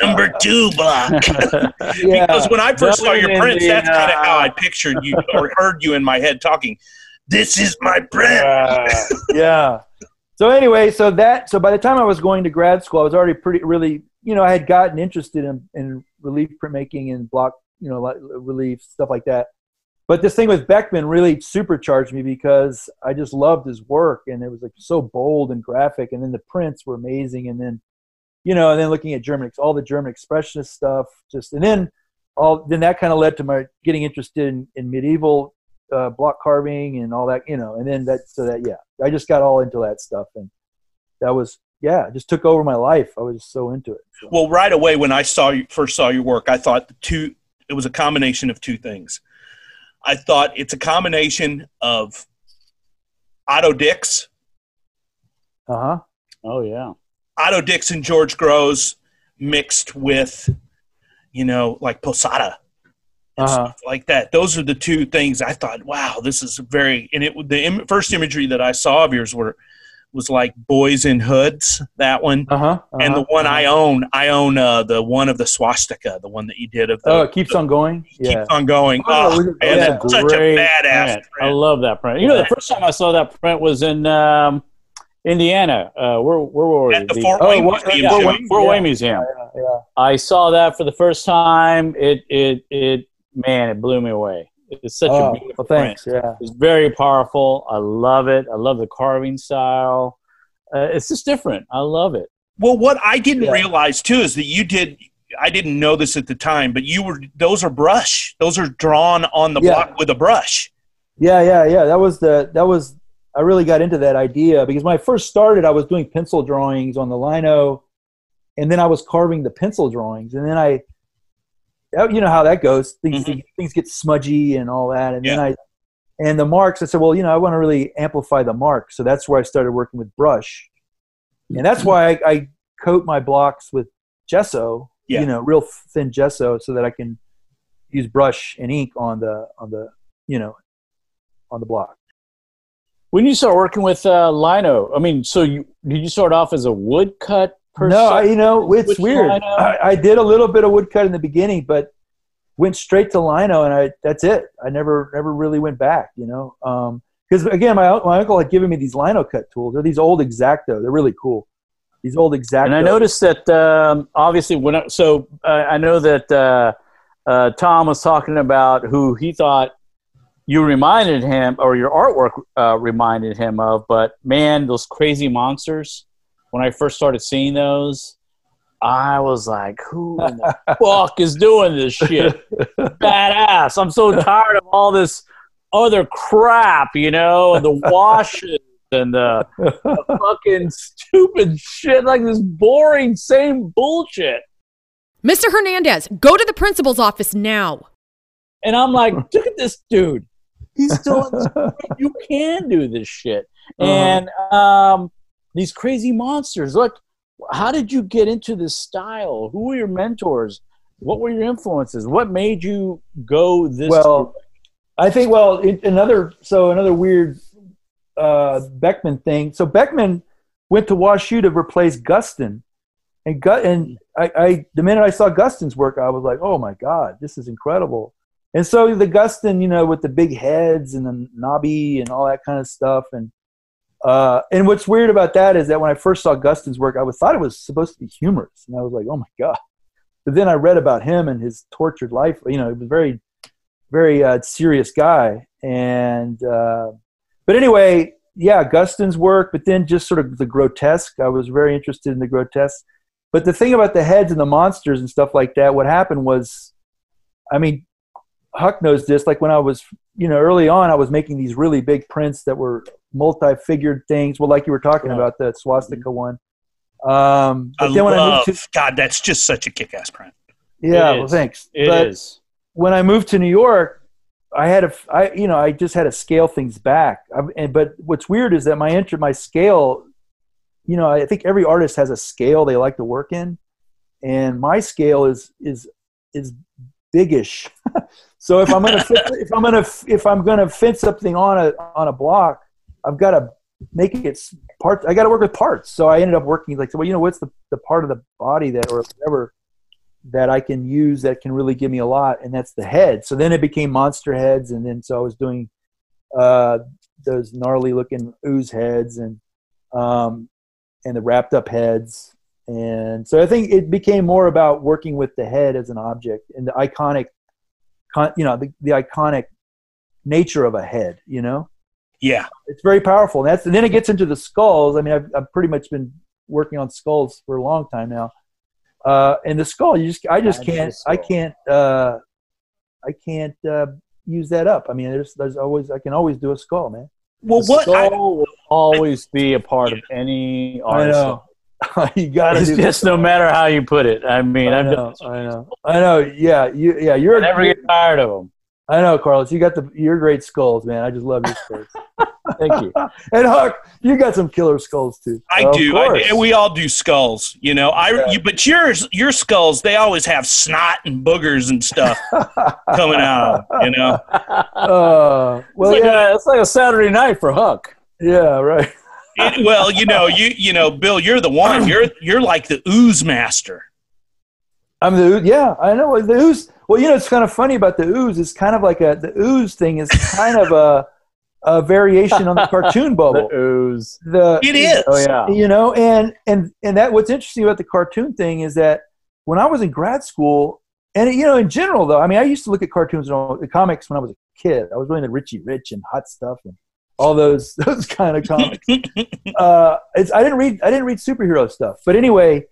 number two block. (laughs) (laughs) yeah. Because when I first saw your prints, the, that's kind of how I pictured you or heard you in my head talking. This is my print. Uh, yeah. So anyway, so that so by the time I was going to grad school, I was already pretty really you know I had gotten interested in, in relief printmaking and block you know relief stuff like that. But this thing with Beckmann really supercharged me because I just loved his work and it was like so bold and graphic, and then the prints were amazing, and then you know, and then looking at German all the German expressionist stuff, just and then all then that kind of led to my getting interested in, in medieval uh, block carving and all that, you know, and then that, so that, yeah, I just got all into that stuff. And that was, yeah, just took over my life. I was just so into it. So, Well, right away when I saw you first saw your work, I thought the two it was a combination of two things. I thought it's a combination of Otto Dix, uh huh. Oh yeah. Otto Dix and George Grosz mixed with, you know, like Posada and Uh-huh. stuff like that. Those are the two things I thought. Wow, this is very. And it the Im- first imagery that I saw of yours were was like boys in hoods. That one. Uh huh. and the one I own, I own uh, the one of the swastika, the one that you did of the. Oh, it keeps on going. keeps Yeah. on going. Oh, Oh, man, yeah. that's such a badass print. I love that print. You know, the first time I saw that print was in um, Indiana. Uh, where where were we? At the The- Fort Oh, Wayne what- Museum. yeah, Fort. Wayne, Fort. Wayne Museum. I saw that for the first time. It it it man, it blew me away. It's such Oh, a beautiful well, thanks. print. Yeah. It's very powerful. I love it. I love the carving style. Uh, it's just different. I love it. Well, what I didn't Yeah. realize too is that you did. I didn't know this at the time, but you were. Those are brush. Those are drawn on the Yeah. block with a brush. Yeah, yeah, yeah. That was the that was I really got into that idea because when I first started, I was doing pencil drawings on the lino, and then I was carving the pencil drawings, and then I, you know how that goes. Things Mhm. things get smudgy and all that, and then I, and the marks. I said, well, you know, I want to really amplify the marks, so that's where I started working with brush, and that's why I, I coat my blocks with gesso. Yeah. You know, real thin gesso, so that I can use brush and ink on the on the you know on the block. When you start working with uh, lino, I mean, so you did you start off as a woodcut per no, I, se? you know, it's Which weird. I, I did a little bit of woodcut in the beginning, but went straight to lino, and I that's it. I never never really went back. You know, because again, my my uncle had given me these lino cut tools. They're these old X-Acto. They're really cool. These old X-Acto. And I noticed that um, obviously when I, so uh, I know that uh, uh, Tom was talking about who he thought you reminded him or your artwork uh, reminded him of, but man, those crazy monsters. When I first started seeing those, I was like, "Who in the (laughs) fuck is doing this shit? (laughs) Badass!" I'm so tired of all this other crap, you know, and the washes and the (laughs) fucking stupid shit, like this boring, same bullshit. Mr. Hernandez, go to the principal's office now. And I'm like, look at this dude. He's still in this you can do this shit. Uh-huh. And um, these crazy monsters. Look, how did you get into this style? Who were your mentors? What were your influences? What made you go this well, I think well it, another so another weird uh, Beckmann thing. So Beckmann went to WashU to replace Guston, and Gu- and I, I the minute I saw Guston's work, I was like, oh my god, this is incredible. And so the Guston, you know, with the big heads and the knobby and all that kind of stuff, and uh, and what's weird about that is that when I first saw Guston's work, I was thought it was supposed to be humorous, and I was like, oh my god. But then I read about him and his tortured life. You know, he was a very, very uh, serious guy, and uh, but anyway, yeah, Guston's work, but then just sort of the grotesque. I was very interested in the grotesque. But the thing about the heads and the monsters and stuff like that, what happened was, I mean, Huck knows this. Like when I was, you know, early on, I was making these really big prints that were multi-figured things. Well, like you were talking Right. about the swastika one. Um, but I then when I love. moved to, God, that's just such a kick-ass print. yeah, well, thanks. It but is. when I moved to New York, I had a, I, you know, I just had to scale things back. I, and, but what's weird is that my enter, my scale, you know, I think every artist has a scale they like to work in, and my scale is is is biggish. (laughs) so if I'm gonna (laughs) if I'm gonna if I'm gonna fit something on a on a block, I've got to make it parts. I got to work with parts. So I ended up working like, well, you know, what's the the part of the body that or whatever that I can use that can really give me a lot, and that's the head. So then it became monster heads, and then so I was doing uh, those gnarly looking ooze heads and um, and the wrapped up heads, and so I think it became more about working with the head as an object and the iconic, con- you know, the, the iconic nature of a head. You know, Yeah, it's very powerful. And that's and then it gets into the skulls. I mean, I've, I've pretty much been working on skulls for a long time now. Uh, and the skull, you just I just can't I can't uh, I can't uh, use that up. I mean, there's there's always I can always do a skull, man. Well, The what? skull I, will always be a part of any I artist. know. (laughs) you gotta It's just no matter how you put it. I mean, I I'm know, I know, I know. Yeah, you, yeah, you're. I never get tired of them. I know, Carlos. You got the. You're great skulls, man. I just love your skulls. (laughs) Thank you. and Huck, you got some killer skulls too. I Of do. I, do. we all do skulls, you know. I, Yeah. you, but yours, your skulls, they always have snot and boogers and stuff (laughs) coming out. You know. Uh, well, it's, like yeah, a, it's like a Saturday night for Huck. yeah, right. It, well, you know, you you know, Bill, you're the one. You're you're like the ooze master. I'm the oo- yeah, I know the ooze. Well, you know, it's kind of funny about the ooze. It's kind of like a the ooze thing is kind of a a variation on the cartoon bubble. (laughs) The bubble. ooze. The It is. Oh yeah. you know, and and and that what's interesting about the cartoon thing is that when I was in grad school, and you know, in general though, I mean, I used to look at cartoons and all the comics when I was a kid. I was really into Richie Rich and Hot Stuff and all those (laughs) those kind of comics. (laughs) uh, it's, I didn't read I didn't read superhero stuff, but anyway,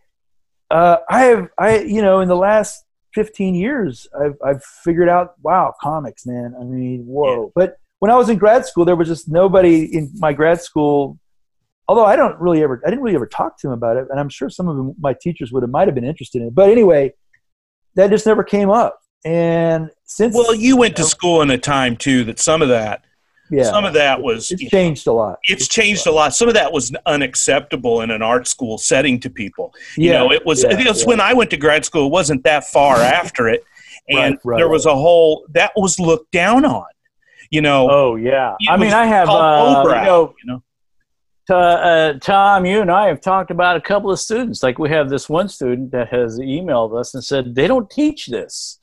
uh, I have I you know in the last 15 years I've I've figured out wow comics man. I mean whoa. But when I was in grad school there was just nobody in my grad school although I don't really ever I didn't really ever talk to him about it and I'm sure some of them, my teachers would have might have been interested in it. But anyway that just never came up. And since Well, you went to school in a time too that some of that, yeah some of that was. it's changed a lot It's changed a lot. Some of that was unacceptable in an art school setting to people. You yeah know, it was. yeah, it was yeah. when I went to grad school. It wasn't that far (laughs) after it, and Right, right, there was a whole that was looked down on. You know, Oh yeah. I mean, I have uh, lowbrow, you know, you know. uh, uh, Tom, you and I have talked about a couple of students. Like we have this one student that has emailed us and said they don't teach this.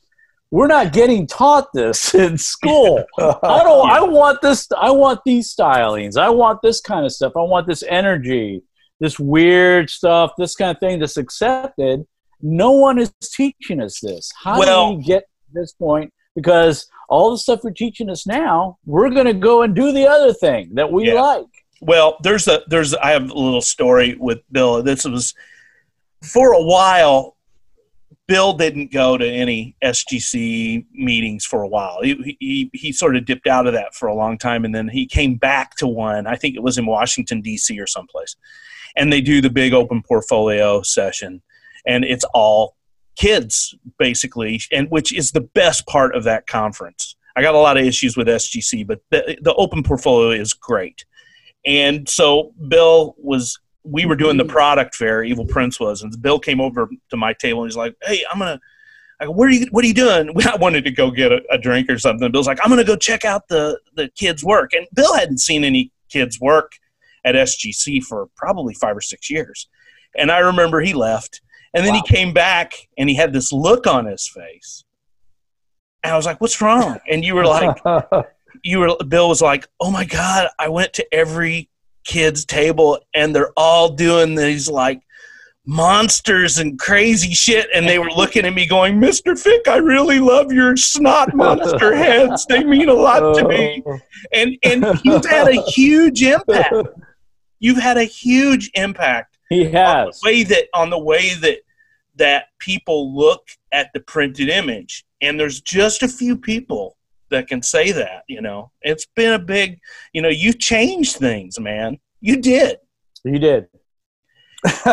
We're not getting taught this (laughs) in school. I don't. I (laughs) want this. I want these stylings. I want this kind of stuff. I want this energy, this weird stuff, this kind of thing that's accepted. No one is teaching us this. How Well- do we get to this point? Because all the stuff you're teaching us now, we're going to go and do the other thing that we Yeah. like. Well, there's a there's I have a little story with Bill. This was for a while. Bill didn't go to any SGC meetings for a while. He, he he sort of dipped out of that for a long time, and then he came back to one. I think it was in Washington D.C. or someplace, and they do the big open portfolio session, and it's all kids basically, and which is the best part of that conference. I got a lot of issues with SGC, but the, the open portfolio is great. And so Bill was, we were doing the mm-hmm. product fair, Evil Prints was, and Bill came over to my table and he's like, "Hey, I'm gonna." I go, what are you? What are you doing? (laughs) I wanted to go get a, a drink or something. Bill's like, I'm gonna go check out the the kids' work, and Bill hadn't seen any kids' work at SGC for probably five or six years. And I remember he left, and then he came back, and he had this look on his face, and I was like, "What's wrong?" And you were like, (laughs) you were Bill was like, "Oh my god, I went to every kid's table and they're all doing these like monsters and crazy shit and they were looking at me going, "Mr. Fick, I really love your snot (laughs) monster heads. They mean a lot to me." Oh. And and you've had a huge impact. You've had a huge impact He on the has. way that on the way that that people look at the printed image and there's just a few people that can say that you know it's been a big you know you changed things man you did You did. (laughs)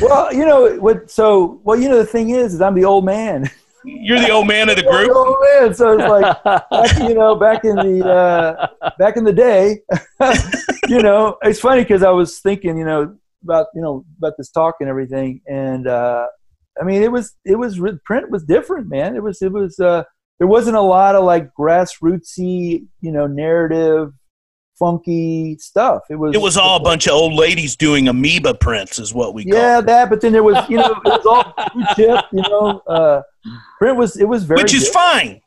well, you know what? So, well, you know the thing is, is I'm the old man. you're the old man of the (laughs) group old man. So it's like, back, you know, back in the uh, (laughs) back in the day, you know, it's funny because I was thinking, you know, about you know about this talk and everything, and uh, I mean, it was it was print was different, man. It was it was uh, there wasn't a lot of like grassrootsy, you know, narrative, funky stuff. It was it was all a bunch of old ladies doing amoeba prints is what we call yeah, that. But then there was, you know, it was all (laughs) blue chip. You know, uh, print was it was very which is fine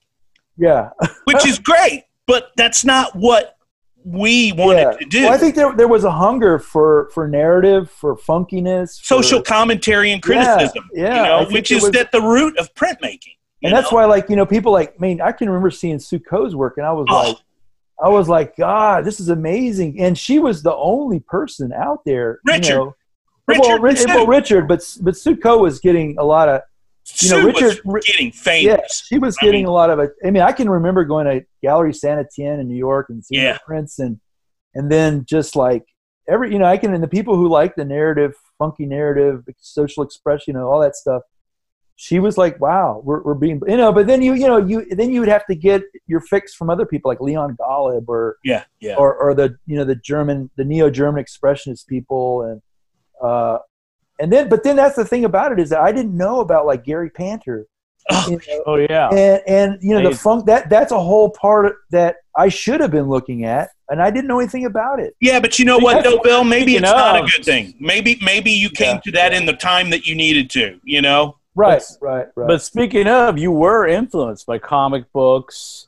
Yeah, (laughs) which is great but that's not what we wanted yeah. to do Well, I think there there was a hunger for for narrative, for funkiness, for- social commentary and criticism yeah, you know which is was- at the root of printmaking and that's know? why, like, you know, people like. I mean, I can remember seeing Sue Coe's work, and I was Oh. like, I was like, God, this is amazing. And she was the only person out there. Richard. You know, Richard well, and well, Richard, but but Sue Coe was getting a lot of you know, Sue Richard- was getting Yeah, famous. she was I getting mean- a lot of it. I mean, I can remember going to Gallery Saint Etienne in New York and seeing Yeah. prints, and and then just like every, you know, I can and the people who like the narrative, funky narrative, social expression, you know, all that stuff. She was like, "Wow, we're, we're being," you know. But then you, you know, you then you would have to get your fix from other people like Leon Golub or Yeah, yeah. or, or the you know the German the neo German expressionist people and uh and then but then that's the thing about it is that I didn't know about like Gary Panter Oh, you know, Oh yeah. and and you know the funk that that's a whole part that I should have been looking at and I didn't know anything about it. yeah, but you know what, though, Bill? Maybe it's not a good thing. Maybe, maybe you came Yeah, to that yeah. in the time that you needed to. You know? Right, But- right, right. But speaking of, you were influenced by comic books.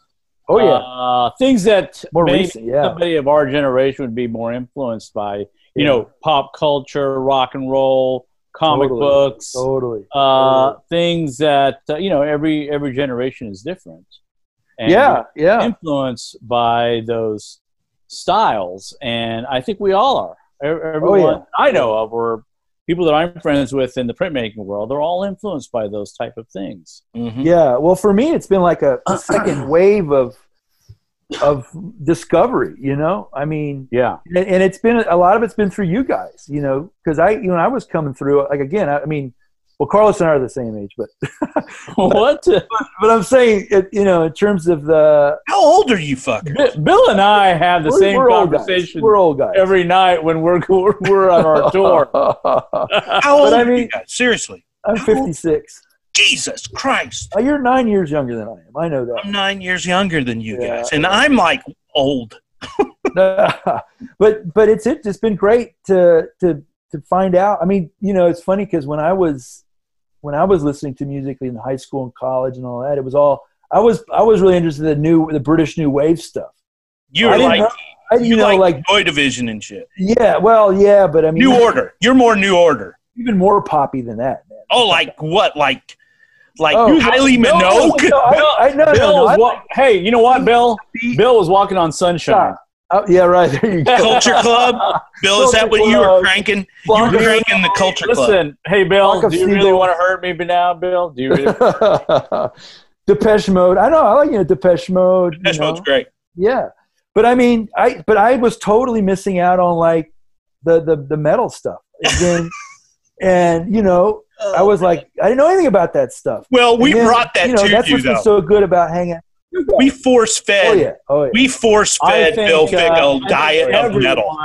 oh yeah, uh, things that more maybe recent, yeah. somebody of our generation would be more influenced by. You Yeah. know, pop culture, rock and roll, comic Totally. books, Totally. uh, things that uh, you know every every generation is different. And yeah, yeah. influenced by those styles, and I think we all are. Everyone Oh, yeah. I know of, or people that I'm friends with in the printmaking world, they're all influenced by those type of things. Mm-hmm. Yeah, well, for me, it's been like a, a second (clears throat) wave of of discovery. You know, I mean, Yeah, and, and it's been a lot of it's been through you guys. You know, because I, you know, I was coming through. Like again, I, I mean, well, Carlos and I are the same age, but (laughs) (laughs) what? but I'm saying, it, you know, in terms of the How old are you, fucker? Bi- Bill and I have the we're, same we're old conversation We're old guys. every night when we're (laughs) we're, we're on our tour. How old I are you mean- guys? Seriously? I'm 56. Jesus Christ! Oh, you're nine years younger than I am. I know that. I'm nine years younger than you Yeah. guys, and I'm like old. but but it's it, it's been great to to to find out. I mean, you know, it's funny because when I was when I was listening to music in high school and college and all that, it was all I was I was really interested in the new the British new wave stuff. You were like, I, you, you know, like, like Joy Division and shit. yeah, well, yeah, but I mean, New Order. You're more New Order. even more poppy than that, man. Oh, like what? Like, like Oh, Kylie no, Minogue? no, I, I, no, no, Bill no, was I- wa- hey, you know what, Bill? Bill was walking on sunshine. Oh, yeah, right there you go. Culture Club. Bill, is that what you were Club. cranking? You were cranking the Culture Club. Listen, hey, Bill, Flock do you really want to hurt me now, Bill? Do you really? (laughs) Depeche Mode. I know. I like you know Depeche Mode. you That's know. what's great. Yeah, but I mean, I but I was totally missing out on like the the the metal stuff. Again, (laughs) and you know, I oh, was like, I didn't know anything about that stuff. Well, we then, brought that you know, to that's you, what's been so good about hanging. We force fed. Oh yeah, oh yeah. We force fed think, Bill uh, Fick I a think diet of everyone, metal.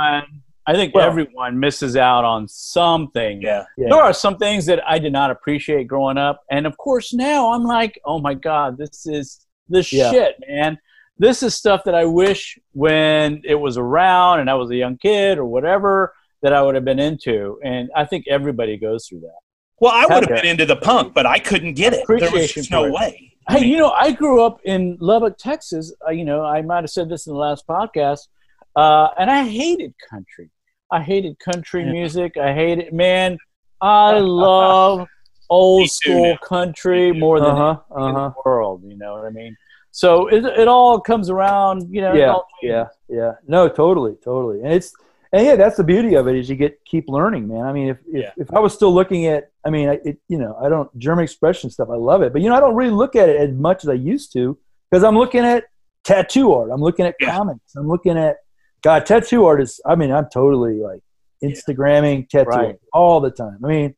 I think Well- everyone misses out on something. Yeah. yeah. There are some things that I did not appreciate growing up, and of course now I'm like, oh my god, this is the Yeah. shit, man. This is stuff that I wish when it was around and I was a young kid or whatever that I would have been into, and I think everybody goes through that. Well, I would have been into the punk, but I couldn't get it. There was just no for it. way. Hey, you know, I grew up in Lubbock, Texas. Uh, you know, I might have said this in the last podcast, uh, and I hated country. I hated country Yeah. music. I hated, man. I love (laughs) old too school now. country more than Uh-huh, uh-huh. the world. You know what I mean? So it, it all comes around. You know. yeah, all yeah, yeah. No, totally, totally. And it's and yeah, that's the beauty of it is you get keep learning, man. I mean, if if, Yeah. if I was still looking at, I mean, it, you know, I don't German expression stuff. I love it, but you know, I don't really look at it as much as I used to because I'm looking at tattoo art. I'm looking at Yeah. comics. I'm looking at God, tattoo art is. I mean, I'm totally like Instagramming tattoo Right. all the time. I mean,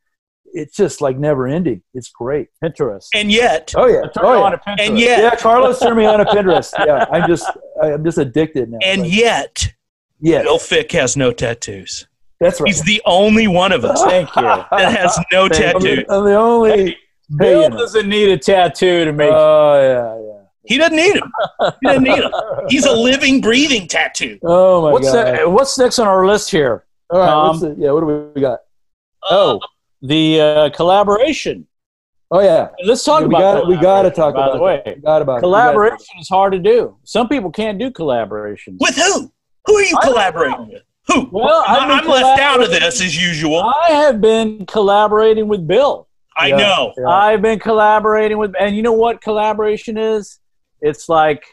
it's just like never ending. It's great. Pinterest. And yet, Oh yeah, oh, yeah. on to Pinterest. and yet, yeah. Carlos turned me on a Pinterest. Yeah, I'm just, I'm just addicted now. and Like, yet, yeah, Bill Fick has no tattoos. that's right. He's the only one of us Thank you. that has no (laughs) Thank I'm tattoos. the, I'm the only. Hey, Hey, Bill doesn't need a tattoo to make. Oh yeah, yeah. He doesn't need him. He doesn't need him. He's a living, breathing tattoo. Oh my what's god. that, What's next on our list here? All right, Um, the, yeah. What do we got? Oh, the uh, collaboration. Oh yeah, Let's talk Yeah, we about got we got to collaboration, talk by about the way. that. Got about it. Collaboration is hard to do. Some people can't do collaborations. With who? Who are you collaborating with? Who? Well, I've been I'm left out of this as usual. I have been collaborating with Bill. I Yeah, know. yeah. I've been collaborating with, and you know what collaboration is? It's like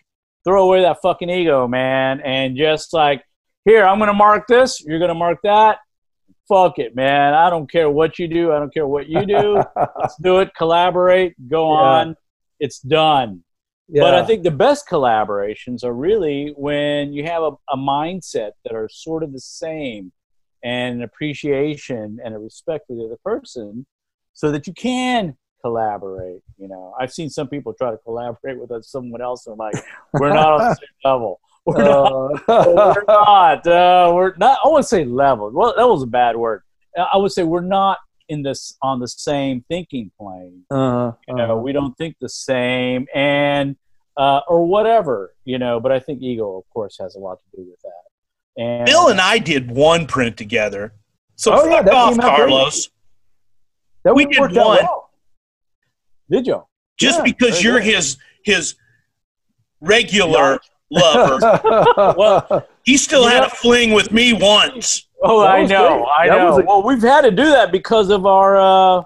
throw away that fucking ego, man, and just like, here, I'm gonna mark this. You're gonna mark that. Fuck it, man. I don't care what you do. I don't care what you do. (laughs) Let's do it. Collaborate. Go Yeah. on. It's done. Yeah. But I think the best collaborations are really when you have a, a mindset that are sort of the same and an appreciation and a respect for the other person so that you can collaborate. You know, I've seen some people try to collaborate with us, someone else, and I'm like, we're not on the same (laughs) level. We're not. Uh, we're not. Uh, we're not. I wouldn't say level. Well, that was a bad word. I would say we're not in this on the same thinking plane uh, you know we don't think the same and uh, or whatever you know but i think ego of course has a lot to do with that and Bill and I did one print together. So Oh, yeah, fuck that off, came out. Carlos. that we did one. well. did you Just Yeah, because you're good. his his regular lover, (laughs) Well, he still you had know- a fling with me once. Oh i know great. i That know a- well we've had to do that because of our uh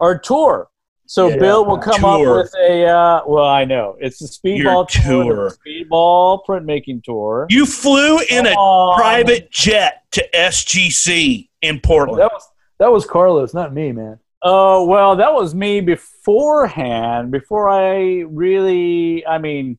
our tour so Yeah, bill will come up tour. with a uh well i know it's the speedball tour, the speedball printmaking tour You flew in a private jet to SGC in Portland. that was that was Carlos, not me, man. Oh well, that was me beforehand. Before I really, I mean,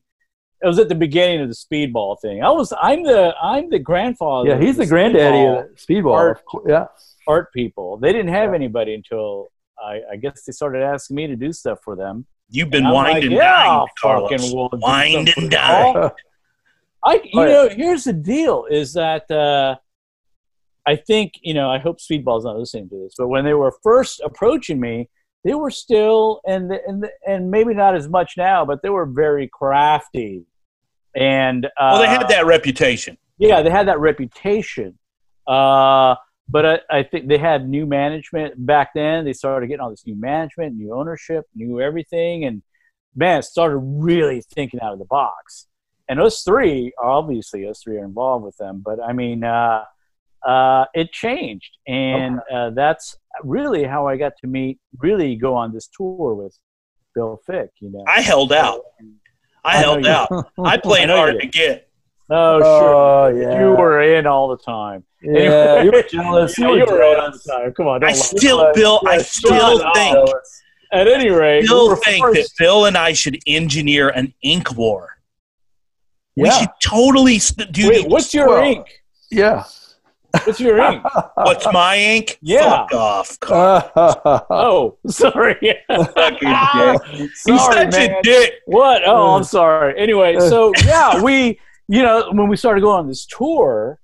it was at the beginning of the speedball thing. I was, I'm the, I'm the grandfather. Yeah, he's the granddaddy speedball of speedball. art. Yeah, art people. They didn't have Yeah. anybody until I, I guess they started asking me to do stuff for them. You've been And I'm wined like, and yeah, dined, I'll Carlos. fucking will do Wined and for y'all. dined. I, (laughs) you Oh, yeah. know, here's the deal: is that uh, I think you know. I hope Speedball's not listening to this, but when they were first approaching me, they were still and the, and the, and maybe not as much now, but they were very crafty. And uh, Well, they had that reputation. yeah, they had that reputation. Uh, but I, I think they had new management back then. They started getting all this new management, new ownership, new everything, and man, started really thinking out of the box. And us three, obviously, us three are involved with them. But I mean, uh, uh, it changed, and uh, that's really how I got to meet, really go on this tour with Bill Fick. You know, I held out. I, I held out. I (laughs) played I hard to get. Oh, Oh, sure. yeah. You were in all the time. Yeah, you were (laughs) jealous. Yeah, You you were were in all the time. Come on, don't I lie. still, Bill. I still think, up. At any rate, we still were think that Bill and I should engineer an ink war. We should totally do. Wait, the- what's your Well- ink? Yeah. What's your ink? What's my ink? (laughs) Yeah. Fuck off. Carl. (laughs) Oh, sorry. (laughs) Fucking dick. You're sorry, such man. a dick. What? Oh, Uh. I'm sorry. Anyway, so yeah, we, you know, when we started going on this tour,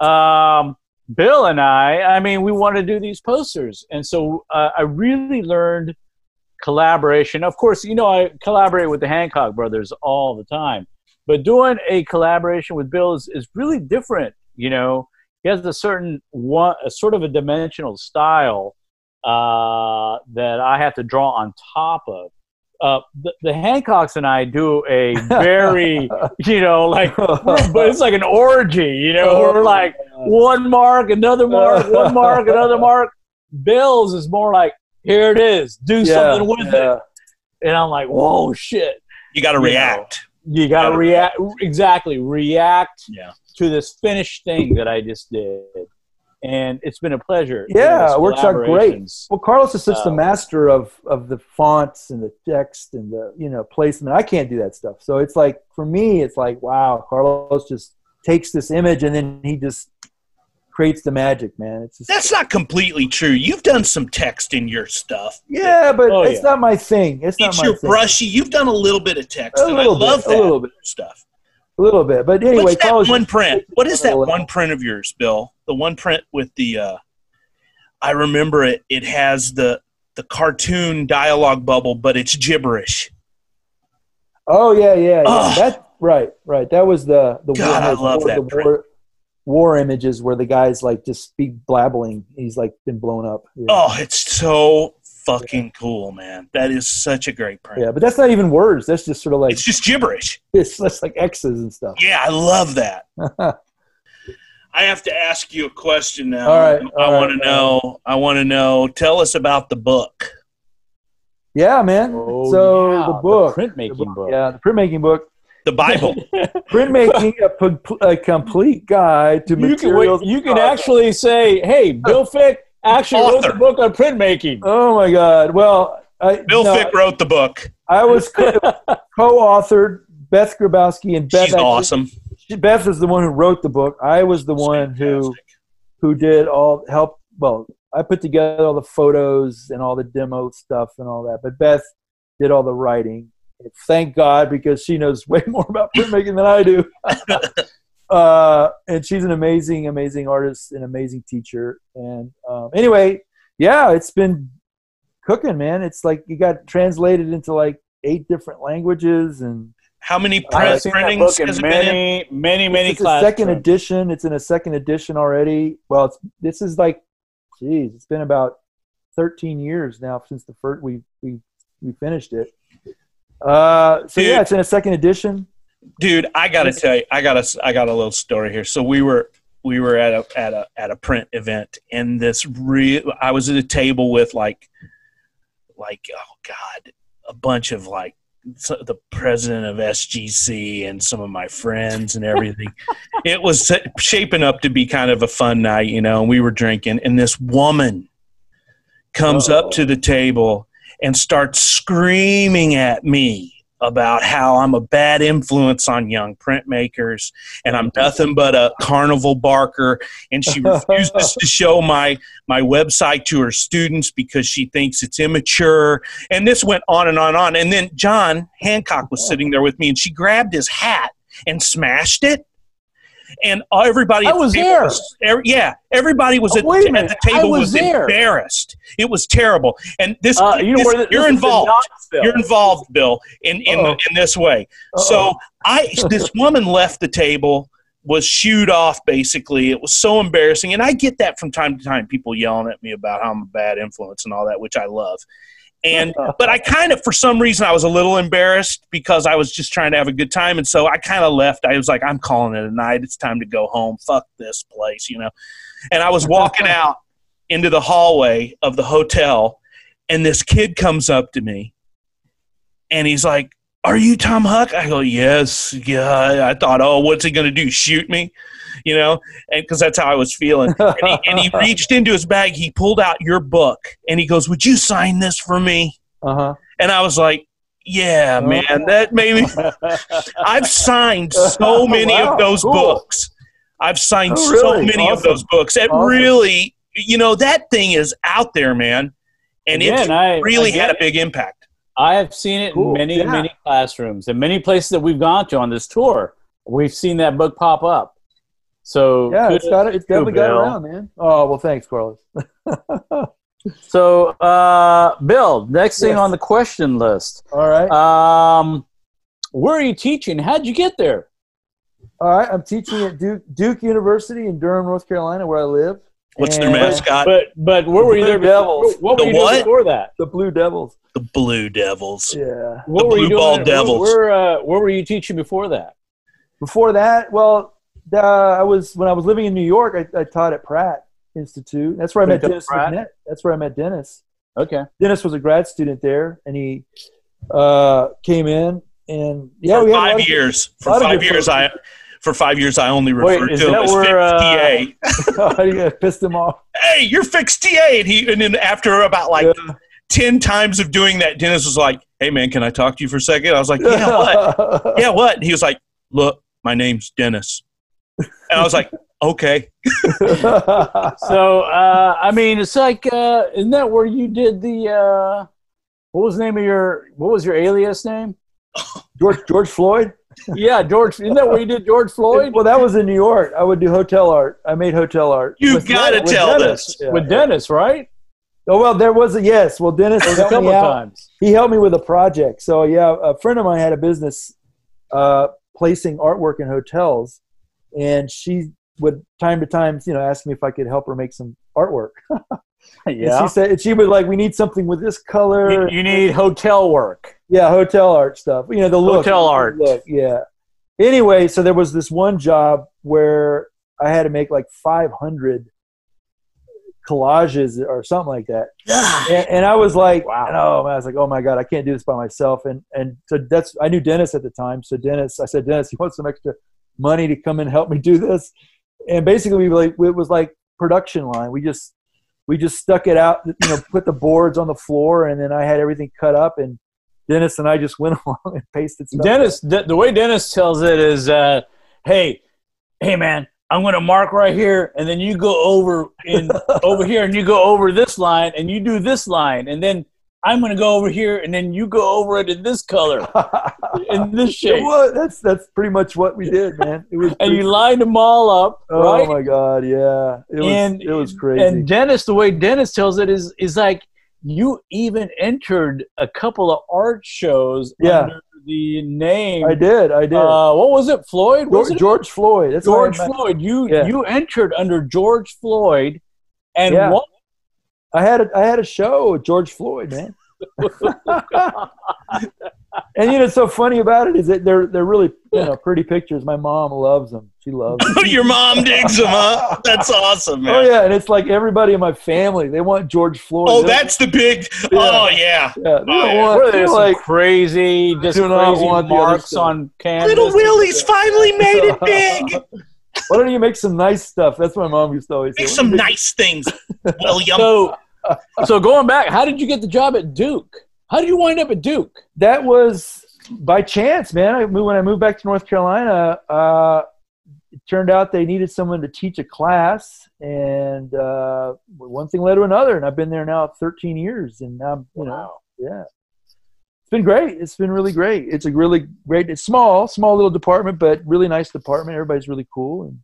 um, Bill and I, I mean, we wanted to do these posters, and so uh, I really learned collaboration. Of course, you know, I collaborate with the Hancock brothers all the time, but doing a collaboration with Bill is, is really different. You know, he has a certain one, a sort of a dimensional style uh, that I have to draw on top of. Uh, the, the Hancocks and I do a very, (laughs) you know, like, but it's like an orgy, you know, we're like one mark, another mark, one mark, (laughs) another mark. Bill's is more like, here it is, do Yeah, something with yeah. it. And I'm like, whoa, shit. You got to You know. react. You got to Gotta react, exactly, react Yeah. To this finished thing that I just did. And it's been a pleasure. Yeah, it works out great. Well, Carlos is such the Uh, master of of the fonts and the text and the you know placement. I can't do that stuff. So it's like for me, it's like wow, Carlos just takes this image and then he just creates the magic, man. It's just, That's not completely true. You've done some text in your stuff. yeah, but Oh, it's yeah. not my thing. It's not It's my your thing. brushy. You've done a little bit of text, A and I little love bit, a that little bit. stuff. A little bit. But anyway, What's that one print? What is that one print of yours, Bill? The one print with the. Uh, I remember it. It has the the cartoon dialogue bubble, but it's gibberish. Oh yeah, yeah, yeah. That right, right. That was the the God, I war, love war, that the war, war images where the guy's like just speak blabbling. He's like been blown up. Yeah. Oh, it's so fucking cool, man. That is such a great print. Yeah, but that's not even words. That's just sort of like It's just gibberish. it's just like X's and stuff. Yeah, I love that. (laughs) I have to ask you a question now. All right, I want right, to know. I want to know. Tell us about the book. yeah, man. Oh, so yeah, the book, printmaking the book. yeah, the printmaking book, The Bible. (laughs) printmaking a, p- a complete guide to you can, materials. wait, you can actually say, hey, Bill Fick actually wrote the book on printmaking. Oh my God! Well, I, Bill no, Fick wrote the book. I was co- (laughs) co-authored. Beth Grabowski and Beth. She's actually- awesome. she- Beth is the one who wrote the book. I was the one who who did all help. Well, I put together all the photos and all the demo stuff and all that. But Beth did all the writing. Thank God because she knows (laughs) way more about printmaking than I do. (laughs) uh, and she's an amazing, amazing artist, an amazing teacher. And um, anyway, yeah, it's been cooking, man. It's like you got translated into like eight different languages and How many I print, I've seen that printings has it been in? many, many, many it's a classes. second edition. It's in a second edition already. Well, it's this is like, geez, it's been about thirteen years now since the first we we we finished it. Uh, so Dude. yeah, it's in a second edition. Dude, I gotta tell you, I got a, I got a little story here. So we were, we were at a, at a, at a print event, and this real, I was at a table with like, like, oh god, a bunch of like so- the president of SGC and some of my friends and everything. (laughs) it was shaping up to be kind of a fun night, you know. And we were drinking, and this woman comes Uh-oh. up to the table and starts screaming at me about how I'm a bad influence on young printmakers and I'm nothing but a carnival barker and she refuses to show my my website to her students because she thinks it's immature and this went on and on and on. And then John Hancock was sitting there with me and she grabbed his hat and smashed it and everybody I the was there. was- er- yeah everybody was Oh, at, a at the table was was embarrassed it was terrible and this, Uh, you know this- where the, you're this involved you're involved, Bill, in in, Uh-oh. in this way. So I, this woman left the table was shooed off basically. It was so embarrassing. And I get that from time to time, people yelling at me about how I'm a bad influence and all that, which I love. And but I kind of for some reason I was a little embarrassed because I was just trying to have a good time. And so I kind of left. I was like, I'm calling it a night. It's time to go home. Fuck this place, you know. And I was walking out into the hallway of the hotel, and this kid comes up to me and he's like, Are you Tom Huck? I go, Yes. Yeah. I thought, Oh, what's he to do? Shoot me? You know, and because that's how I was feeling. And he, and he (laughs) reached into his bag, he pulled out your book, and he goes, Would you sign this for me? Uh huh. And I was like, Yeah, Oh. man, that made me. (laughs) I've signed so (laughs) many Wow, of those cool. books. I've signed Oh, so really? many of those books. It Awesome. really, you know, that thing is out there, man. And Again, it's I- really had a big impact. I have seen it Cool, in many, yeah. many classrooms and many places that we've gone to on this tour. We've seen that book pop up. So Yeah, it's got it. It's you, definitely got Bill. around, man. Oh well, thanks, Carlos. (laughs) So, uh, Bill, next thing Yes. on the question list. All right, Um, where are you teaching? How'd you get there? all right. I'm teaching at Duke Duke University in Durham, North Carolina, where I live. What's their mascot? But but where The were you Blue there? before- Devils. What were The you doing what? before that? The Blue Devils. the Blue Devils. Yeah. What The were you Blue Ball doing? Devils. Where where, uh, where were you teaching before that? Before that, well, uh, I was when I was living in New York. I, I taught at Pratt Institute. That's where I met Dennis Pratt? That's where I met Dennis. Okay. Dennis was a grad student there, and he uh, came in and yeah, for we had five years. lot For five years. I for five years I only referred is to him as where, Fick's uh, TA. you gonna piss him off. Hey, you're Fick's TA, and he and then after about like Yeah. ten times of doing that, Dennis was like, "Hey man, can I talk to you for a second? I was like, "Yeah, what? (laughs) yeah, what?" And he was like, "Look, my name's Dennis," and I was like, "Okay." (laughs) So uh, I mean, it's like uh, isn't that where you did the uh, what was the name of your what was your alias name? George George Floyd. yeah, George. Isn't that where you did George Floyd Well, that was in New York. I would do hotel art. I made hotel art. You With gotta Dennis- with tell Dennis. this. Yeah, with yeah. Dennis, right? Oh well, there was a yes. Well, Dennis a couple me out. times. He helped me with a project. So yeah, a friend of mine had a business uh, placing artwork in hotels, and she would time to time, you know, ask me if I could help her make some artwork. (laughs) And Yeah. she said and she was like, "We need something with this color." You, you need hotel work. Yeah, hotel art stuff. You know, the look. Hotel art. Look, yeah. Anyway, so there was this one job where I had to make like 500 collages or something like that. And, and I was like, Wow. oh man, I was like, oh my God, I can't do this by myself. And, and so that's, I knew Dennis at the time. So Dennis, I said, Dennis, you want some extra money to come and help me do this? And basically we like, it was like production line. We just, we just stuck it out, you know, put the boards on the floor and then I had everything cut up and Dennis and I just went (laughs) along and pasted stuff. Dennis, the, the way Dennis tells it is, uh, hey, hey man, I'm gonna mark right here, and then you go over in (laughs) over here, and you go over this line, and you do this line, and then I'm gonna go over here, and then you go over it in this color, (laughs) in this shape, was. That's that's pretty much what we did, man. It was. (laughs) and you lined them all up, oh right? my god, yeah. It was. and it was crazy. And Dennis, the way Dennis tells it is is like you even entered a couple of art shows Yeah. under the name. I did. I did. Uh, what was it? Floyd? Was George, it? George Floyd. That's George why I, met- Floyd. You Yeah. you entered under George Floyd, and Yeah. what? I had a, I had a show with George Floyd, man. (laughs) And you know, what's so funny about it is that they're they're really you know pretty pictures. My mom loves them. She loves them. (laughs) Your mom digs him, huh? That's awesome, man. Oh yeah, and it's like everybody in my family they want George Floyd. Oh, They don't- that's the big. Oh, yeah. yeah. They don't oh, want. Were there they're like crazy, just do not crazy want marks stuff. on canvas? Little Willie's finally made it (laughs) big. Why don't you make some nice stuff? That's what my mom used to always say. Make Why some don't nice things, William. (laughs) So, so going back, how did you get the job at Duke? How did you wind up at Duke? that was by chance, man. I when I moved back to North Carolina. Uh, it turned out they needed someone to teach a class, and uh, one thing led to another. And I've been there now 13 years, and I'm, you know, yeah, it's been great. It's been really great. It's a really great. It's small, small little department, but really nice department. Everybody's really cool, and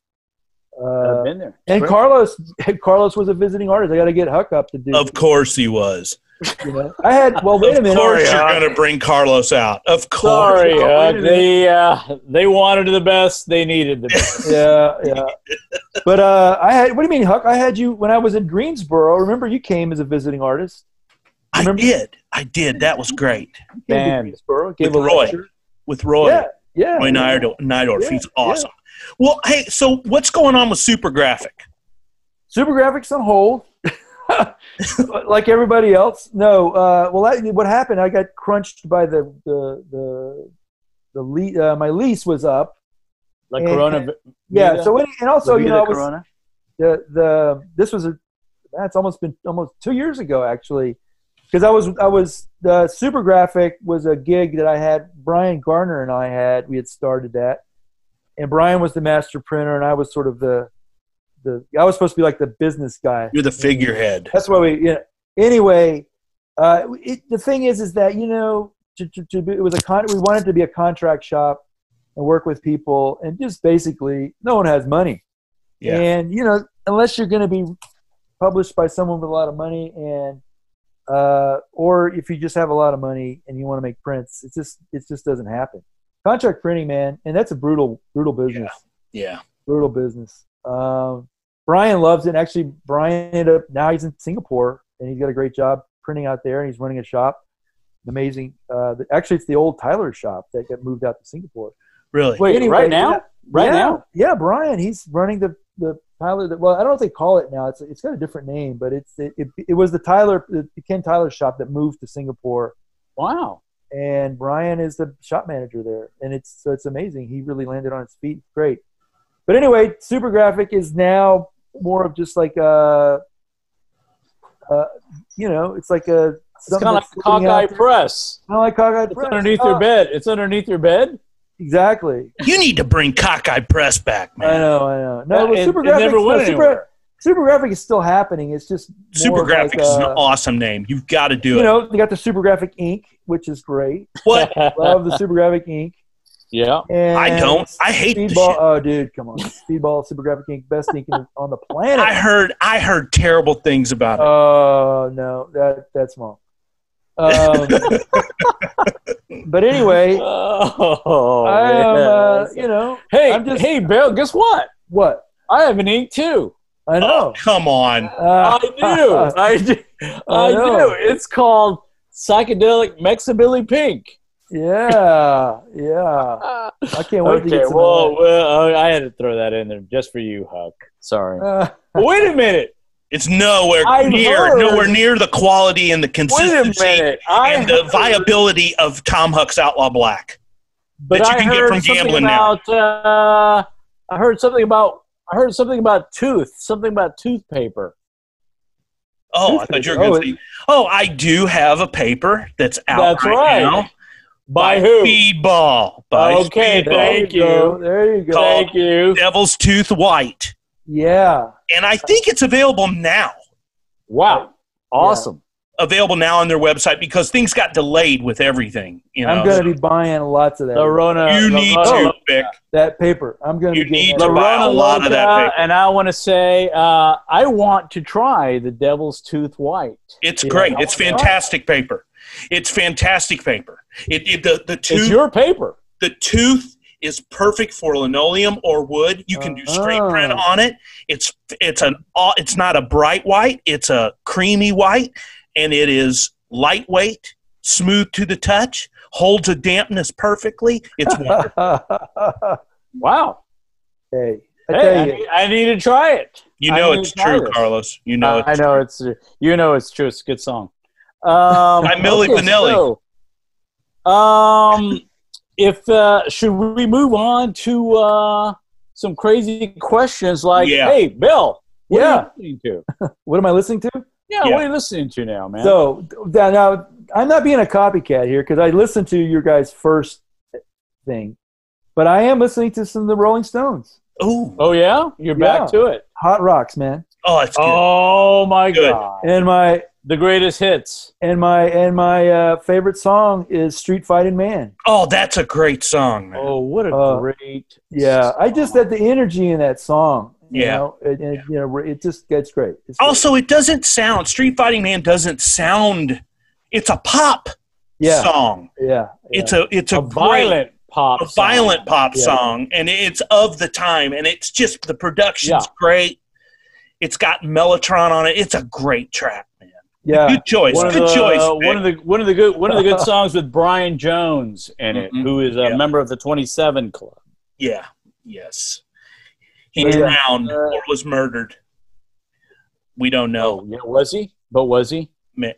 I've uh, been there. and Great. Carlos, Carlos was a visiting artist. I got to get Huck up to do. Of course he was. You know, I had. Well, wait a minute. Of course, you're Huck. going to bring Carlos out. Of course. Sorry, wait a Huck. minute. They uh, they wanted the best. They needed the best. (laughs) Yeah, yeah. But uh, I had. What do you mean, Huck? I had you when I was in Greensboro. Remember, you came as a visiting artist. I did. I did. That was great. You Man. With Roy. lecture. With Roy. Yeah, yeah. Roy Nydorf. Nydorf. Yeah, He's awesome. Well, hey, so what's going on with Super Graphic? Super graphics on hold, (laughs) like everybody else. No, uh, well, that, what happened? I got crunched by the the the the le- uh, my lease was up. Like And- Corona. Yeah. So any- and also, you know, I was, Corona. the the this was a that's almost been almost two years ago actually because I was I was the super graphic was a gig that I had Brian Garner and I had we had started that and Brian was the master printer and I was sort of the the I was supposed to be like the business guy You're the figurehead. that's why we yeah anyway uh it, the thing is is that you know to, to, to be, it was a con we wanted to be a contract shop and work with people and just basically no one has money Yeah. and you know, unless you're going to be published by someone with a lot of money, and uh, or if you just have a lot of money and you want to make prints, it just it just doesn't happen. Contract printing, man, and that's a brutal brutal business. Yeah. Brutal business. Um, Brian loves it. Actually, Brian ended up now he's in Singapore and he's got a great job printing out there, and he's running a shop. Amazing. Uh, the- actually, it's the old Tyler shop that got moved out to Singapore. Really? Wait, Anyway, right now? yeah. Right yeah, now? Yeah, Brian. He's running the the Tyler. Well, I don't know what they call it now. It's it's got a different name, but it's it, it, it was the Tyler the Ken Tyler shop that moved to Singapore, Wow. and Brian is the shop manager there, and it's so it's amazing. He really landed on his feet. Great. But anyway, Super Graphic is now more of just like a, uh, you know, it's like a It's kind of like Cockeye Press. Kind of like Cockeye It's Press. underneath Oh, your bed. It's underneath your bed. Exactly. You need to bring Cockeye Press back, man. I know, I know. No, Yeah, but it- Super it never went no, Super, anywhere. Super Graphic is still happening. It's just more Super of Graphic like, is an uh, awesome name. You've got to do You it. You know, they got the Super Graphic Ink, which is great. what? (laughs) Love the Super Graphic Ink. yeah. And I don't. I hate the Speedball. shit. Oh, dude, come on. Speedball, Super Graphic Ink, best ink on the planet. I heard. I heard terrible things about it. Oh no, that that's wrong. Um, (laughs) but anyway, Oh, I am. Uh, you know, hey, I'm just- hey, Bill. Guess what? what I have an ink too. I know. Oh, come on. Uh, I do. (laughs) I do. I, know. do. It's called psychedelic Mexibilly Pink. yeah, yeah. I can't wait to okay, get some well, of well, I had to throw that in there just for you, Huck. Sorry. Uh, (laughs) Wait a minute. It's nowhere I've near, heard- nowhere near the quality and the consistency and the heard- viability of Tom Huck's Outlaw Black. but that you I can get heard from something gambling now. about, Uh, I heard something about. I heard something about tooth. Something about toothpaper. Oh, I thought you were Oh, going to say. Oh, I do have a paper that's out That's right, right. now By who? Speedball. By Okay, Speedball. thank you. There you go. Thank you. Devil's Tooth White, Yeah. and I think it's available now. Wow. Awesome. Available now on their website because things got delayed with everything. You know, I'm going to be buying lots of that. The Rona. you the need Rona- to, Vic. that paper. I'm going to be getting need to The buy a Rona lot of that paper. and I want to say uh, I want to try the Devil's Tooth White. It's Yeah. great. It's fantastic paper. It's fantastic paper. It, it the the It's your paper. the tooth is perfect for linoleum or wood. You can do straight Oh. print on it. It's it's an aw- it's not a bright white. It's a creamy white, and it is lightweight, smooth to the touch, holds a dampness perfectly. It's (laughs) wonderful. Wow. hey, I Hey, I need, I need to try it. You know it's true, this. Carlos. You know I it's know it's you know it's true. It's a good song. (laughs) Um, By Milli okay, Vanilli. so, um, if uh, should we move on to uh, some crazy questions like, Yeah. "Hey, Bill, what Yeah. are you listening to? (laughs) what am I listening to? Yeah, Yeah. what are you listening to now, man?" So now, now I'm not being a copycat here because I listened to your guys' first thing, but I am listening to some of the Rolling Stones. Ooh. oh yeah, you're Yeah. back to it. Hot rocks, man. Oh, it's good. Oh my Good. god, And my the greatest hits. and my and my uh, favorite song is "Street Fighting Man." Oh, that's a great song, man. Oh, what a Uh, great. Yeah, I just song. had the energy in that song, You Yeah. know, and, and, you know, it just gets great. It's great. Also, it doesn't sound Street Fighting Man doesn't sound. It's a pop yeah, song. yeah, It's a it's a, a violent pop. a song. violent pop Yeah. song, and it's of the time, and it's just the production's Yeah. great. It's got Mellotron on it. It's a great track, man. Yeah. Good choice. One of, Good the, choice. one of the one of the good one of the good (laughs) songs with Brian Jones in it, Mhm. who is a Yeah. member of the Twenty Seven Club. yeah. Yes. He Yeah. drowned Uh, or was murdered. We don't know. Oh, yeah, was he? But was he?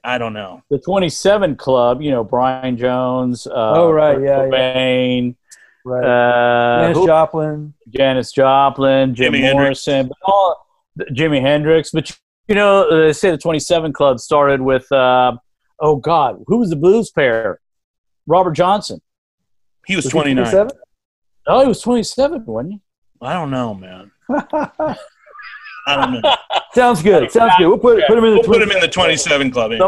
I don't know. The Twenty Seven Club, you know, Brian Jones. Uh, Oh, right, Kurt yeah, yeah. Cobain, right. Uh, Janis who- Joplin. Janis Joplin, Jim Jimi Hendrix. Morrison, but all, Jimi Hendrix. But you know, they say the Twenty Seven Club started with, uh, oh God, who was the blues player? Robert Johnson. He was Was he 29. 27? Oh, he was twenty seven, wasn't he? I don't know, man. (laughs) I don't know. Sounds good. Sounds good. We'll put put him in the We'll put him in the 27. 27 club. anyway.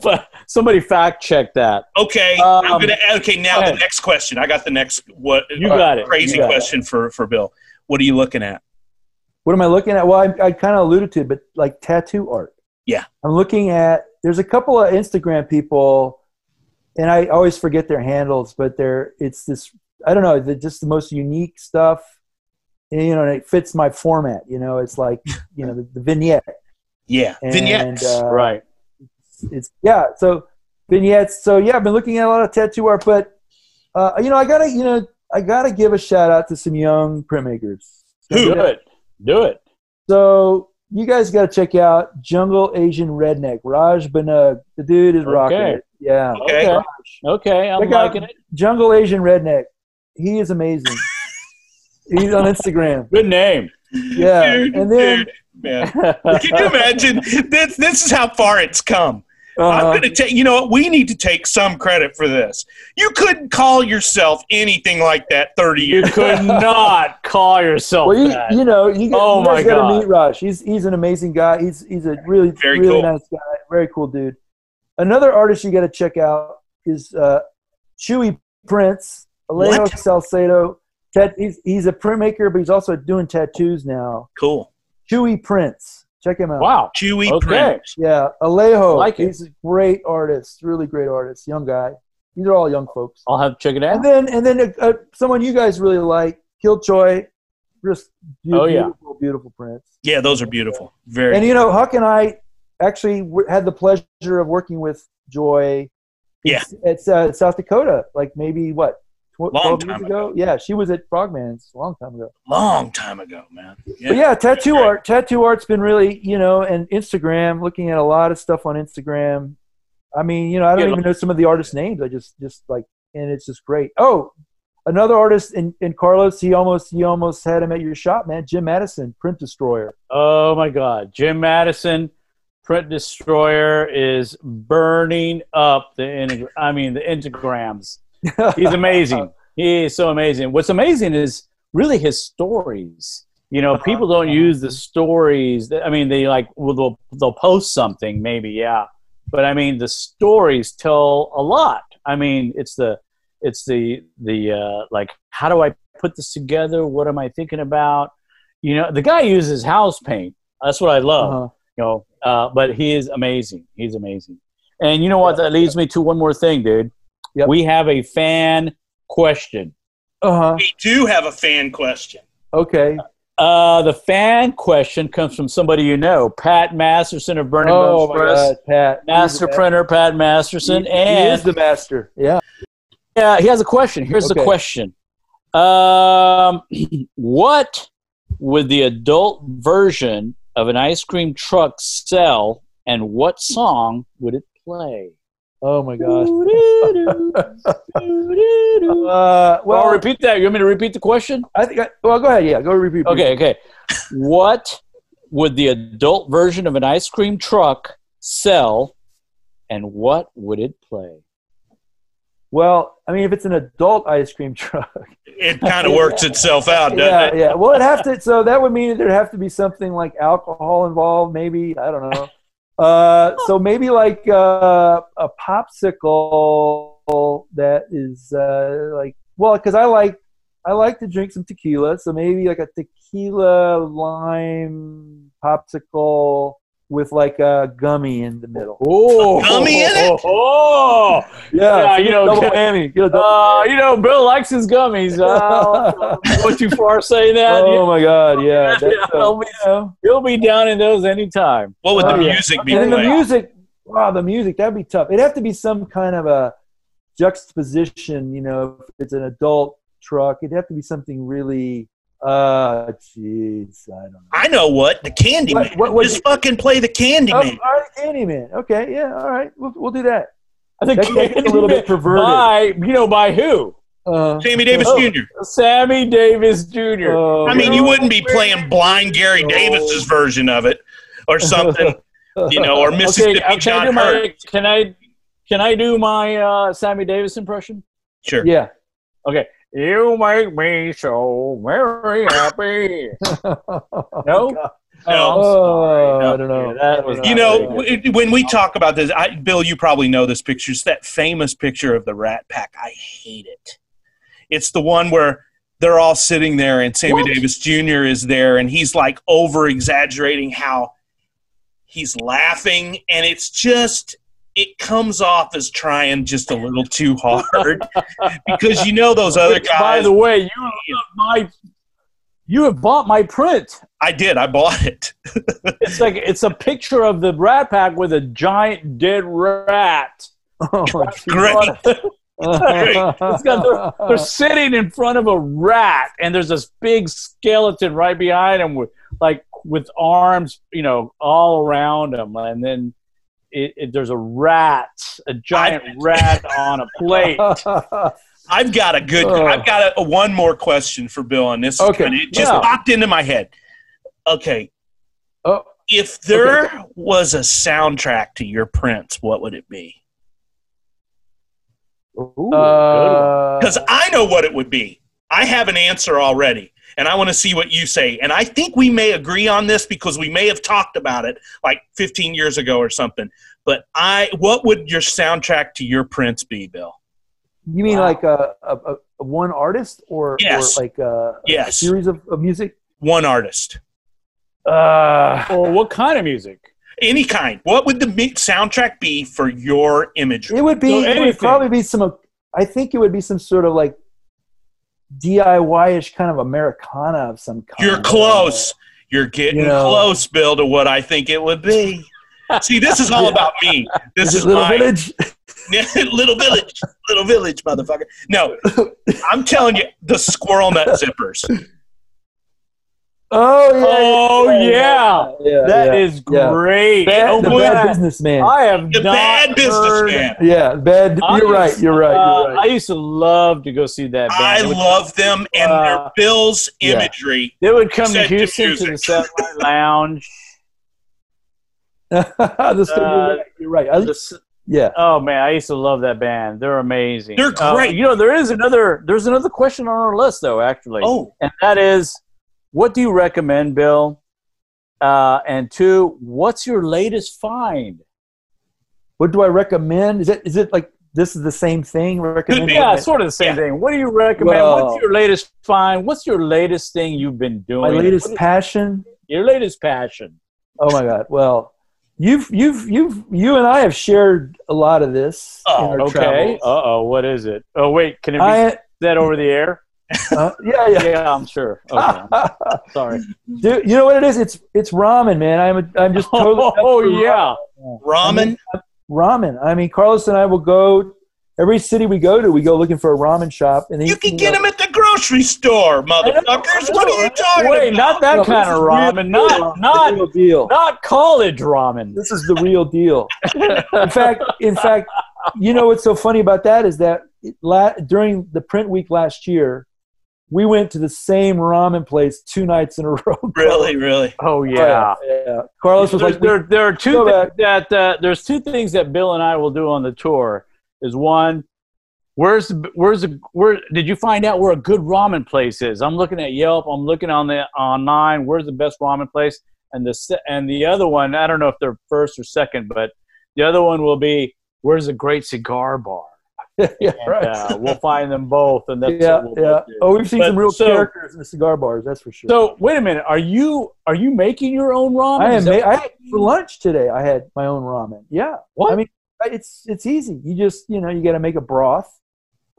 Somebody, somebody fact check that. Okay, Um, I'm gonna. Okay, now go the next question. I got the next. What You got it. Crazy You got it. question for for Bill. What are you looking at? What am I looking at? Well, I, I kind of alluded to it, but like tattoo art. Yeah. I'm looking at. There's a couple of Instagram people, and I always forget their handles, but they're it's this. I don't know. They're just the most unique stuff. And, you know, and it fits my format. You know, it's like (laughs) you know the, the vignette. Yeah, And, vignettes. uh, right. it's yeah so vignettes so yeah i've been looking at a lot of tattoo art but uh, you know i gotta you know i gotta give a shout out to some young printmakers Who? Do it. Do it. so you guys gotta check out jungle asian redneck raj Bunnag the dude is rocking it yeah Okay. Okay. Okay. I'm Check liking it. jungle asian redneck he is amazing (laughs) he's on instagram Good name. yeah Dude, and then dude, man. Can you imagine? This this is how far it's come. I'm uh, gonna take. You know what? We need to take some credit for this. You couldn't call yourself anything like that 30 years You could (laughs) not call yourself well, you, that. you know, you, guys- Oh you my got to God. meet Raj. He's he's an amazing guy. He's he's a really Very really cool. nice guy. Very cool dude. Another artist you got to check out is uh, Chewy Prince, Alejo What? Salcedo. Tat, he's he's a printmaker, but he's also doing tattoos now. Cool. Chewy Prince, check him out. wow. Chewy Okay. print. Yeah, Alejo. Like it. he's a great artist, really great artist, young guy. These are all young folks. I'll have to check it out. And then and then uh, someone you guys really like, Killjoy. Just Oh, yeah. beautiful, beautiful prints. Yeah, those are beautiful. Very. And you know, Huck and I actually w- had the pleasure of working with Joy. Yeah. At uh, South Dakota, like maybe what, tw- Long time ago. ago? Yeah, she was at Frogman's a long time ago. long time ago, man. But yeah, tattoo Great. art. Tattoo art's been really, you know, and Instagram. Looking at a lot of stuff on Instagram. I mean, you know, I don't Yeah, even know some of the artists' names. I just, just like, and it's just great. Oh, another artist in, in Carlos. He almost, he almost had him at your shop, man. Jim Madison, Print Destroyer. Oh my God, Jim Madison, Print Destroyer is burning up the. I mean, the integrams. He's (laughs) amazing. he is so amazing. What's amazing is really his stories. You know, people don't use the stories. that- I mean, they like well, they'll they'll post something maybe, yeah, but I mean, the stories tell a lot. I mean, it's the it's the the uh, like how do I put this together? What am I thinking about? You know, the guy uses house paint. That's what I love Uh-huh. you know uh, but he is amazing he's amazing and you know what that leads me to one more thing dude Yep. we have a fan question Uh-huh. We do have a fan question. Okay. uh, the fan question comes from somebody you know pat masterson of burning Oh Bones my Press, God, Pat. master printer pat masterson He, he is the master. Yeah. yeah he has a question here's the question um, (clears throat) what would the adult version of an ice cream truck sell and what song would it play Oh my gosh. (laughs) uh, well, well, repeat that. You want me to repeat the question? I think. I, well, go ahead. Yeah, go repeat. Okay, okay. what would the adult version of an ice cream truck sell, and what would it play? Well, I mean, if it's an adult ice cream truck, It kind of works itself out, doesn't yeah, it? yeah. Well, it'd have to. So that would mean there'd have to be something like alcohol involved. Maybe I don't know. Uh, so maybe like uh, a popsicle that is uh, like well, because I like I like to drink some tequila, so maybe like a tequila lime popsicle with like a gummy in the middle. Oh, Gummy in it? Oh, Yeah, Yeah, you know, double get- whammy. Get a double uh, you know, Bill likes his gummies. Uh, (laughs) go too far saying that. oh my god, yeah. That's, Yeah, uh, he'll be- you know. He'll be down in those anytime. What would Oh, the yeah. music be And then the music, wow, the music that'd be tough. It'd have to be some kind of a juxtaposition. You know, if it's an adult truck, it'd have to be something really. Uh, jeez, I don't know. I know what the Candyman. What- what would Just you- fucking play the Oh, Candyman. all right, Candyman. Okay, yeah, all right, we'll, we'll do that. I think That gets a little bit perverted. By you know by who? Uh, Sammy Davis Oh. Jr. Sammy Davis Jr. oh, I mean, you wouldn't be playing blind Gary Davis's version of it or something, you know, or (laughs) okay, Mississippi can I John do Hurt. my can I can I do my uh, Sammy Davis impression? Sure. yeah. Okay. You make me so very happy. No? (laughs) No. Oh, No. Oh, I don't know. Yeah, that was You know, very when we talk about this, I, Bill, you probably know this picture. It's that famous picture of the Rat Pack. I hate it. It's the one where they're all sitting there and Sammy What? Davis Jr. is there and he's like over exaggerating how he's laughing. And it's just, it comes off as trying just a little too hard (laughs) because you know those other Which, by the way, you have my you have bought my print. I did. I bought it. (laughs) It's like it's a picture of the Rat Pack with a giant dead rat. (laughs) Oh. Great. It's got they're, they're sitting in front of a rat, and there's this big skeleton right behind them with like with arms, you know, all around them, and then it, it, there's a rat, a giant rat on a plate. (laughs) I've got a good. Oh. I've got a, a one more question for Bill, and this Okay. kinda- it just Yeah. popped into my head. Okay, oh, if there was a soundtrack to your Prince, what would it be? Ooh, uh, Because I know what it would be. I have an answer already, and I want to see what you say. And I think we may agree on this because we may have talked about it like 15 years ago or something. But I, what would your soundtrack to your Prince be, Bill? you mean Wow. like a, a, a a one artist or, Yes. or like a, a series of, of music? One artist, Uh, or what kind of music? any kind. What would the soundtrack be for your imagery? it would be. So it would probably be some. I think it would be some sort of like DIY-ish kind of Americana of some kind. You're close. You're getting You know. close, Bill, to what I think it would be. See, this is all (laughs) about me. This Is is, Little my Village? (laughs) little village, little village, motherfucker. No, I'm telling you, the squirrel nut zippers. Oh yeah. Oh, yeah. yeah. That yeah. is yeah. great. Bad, oh, the boy, bad I- businessman. I have The not bad businessman. yeah, bad. You're right. used- You're right. uh, You're right. I used to love to go see that band. I They would- love them and Uh, their Bill's yeah. imagery. They would come to Set to Houston to the music. Satellite (laughs) Lounge. (laughs) This- Uh, you're right. You're right. I- The yeah. oh man, I used to love that band. They're amazing. They're Uh, great. you know, there is another. There's another question on our list though, actually, Oh, and that is, what do you recommend, Bill? Uh, and two, what's your latest find? What do I recommend? Is it is it like this is the same thing? Recommend. Yeah, sort of the same Yeah. thing. What do you recommend? Well- what's your latest find? What's your latest thing you've been doing? my latest What is passion. your latest passion. Oh my God! Well, you've you've you've you and I have shared a lot of this. Oh, Okay. Uh oh, what is it? Oh wait, can it be I said over the air? Uh, (laughs) yeah yeah. Yeah, I'm sure. (laughs) Okay, sorry. Dude, you know what it is? It's it's ramen, man. I'm a, I'm just totally. (laughs) Oh yeah. ramen. ramen. I mean, Carlos and I will go every city we go to. We go looking for a ramen shop, and You can get them at the grocery store, motherfuckers. What are you talking Wait, about? not that kind of ramen. Not not real deal. not college ramen. This is the real deal. in fact, in fact, you know what's so funny about that is that la- during the print week last year, we went to the same ramen place two nights in a (laughs) row. Really, really. Oh yeah. yeah. Carlos was There's- like, there, there are two go things that uh, there's two things that Bill and I will do on the tour. Is one, where's the, where's the, where did you find out where a good ramen place is? I'm looking at Yelp. I'm looking on the online. Where's the best ramen place? And the and the other one, I don't know if they're first or second, but the other one will be where's a great cigar bar. I (laughs) yeah, and, right. uh, we'll find them both, and that's yeah, what we'll yeah. do. Oh, we've seen But some real so- characters in the cigar bars. That's for sure. So wait a minute, are you are you making your own ramen? I Is am. that ma- I had for lunch today. I had my own ramen. Yeah. What? I mean, it's it's easy. You just you know you got to make a broth.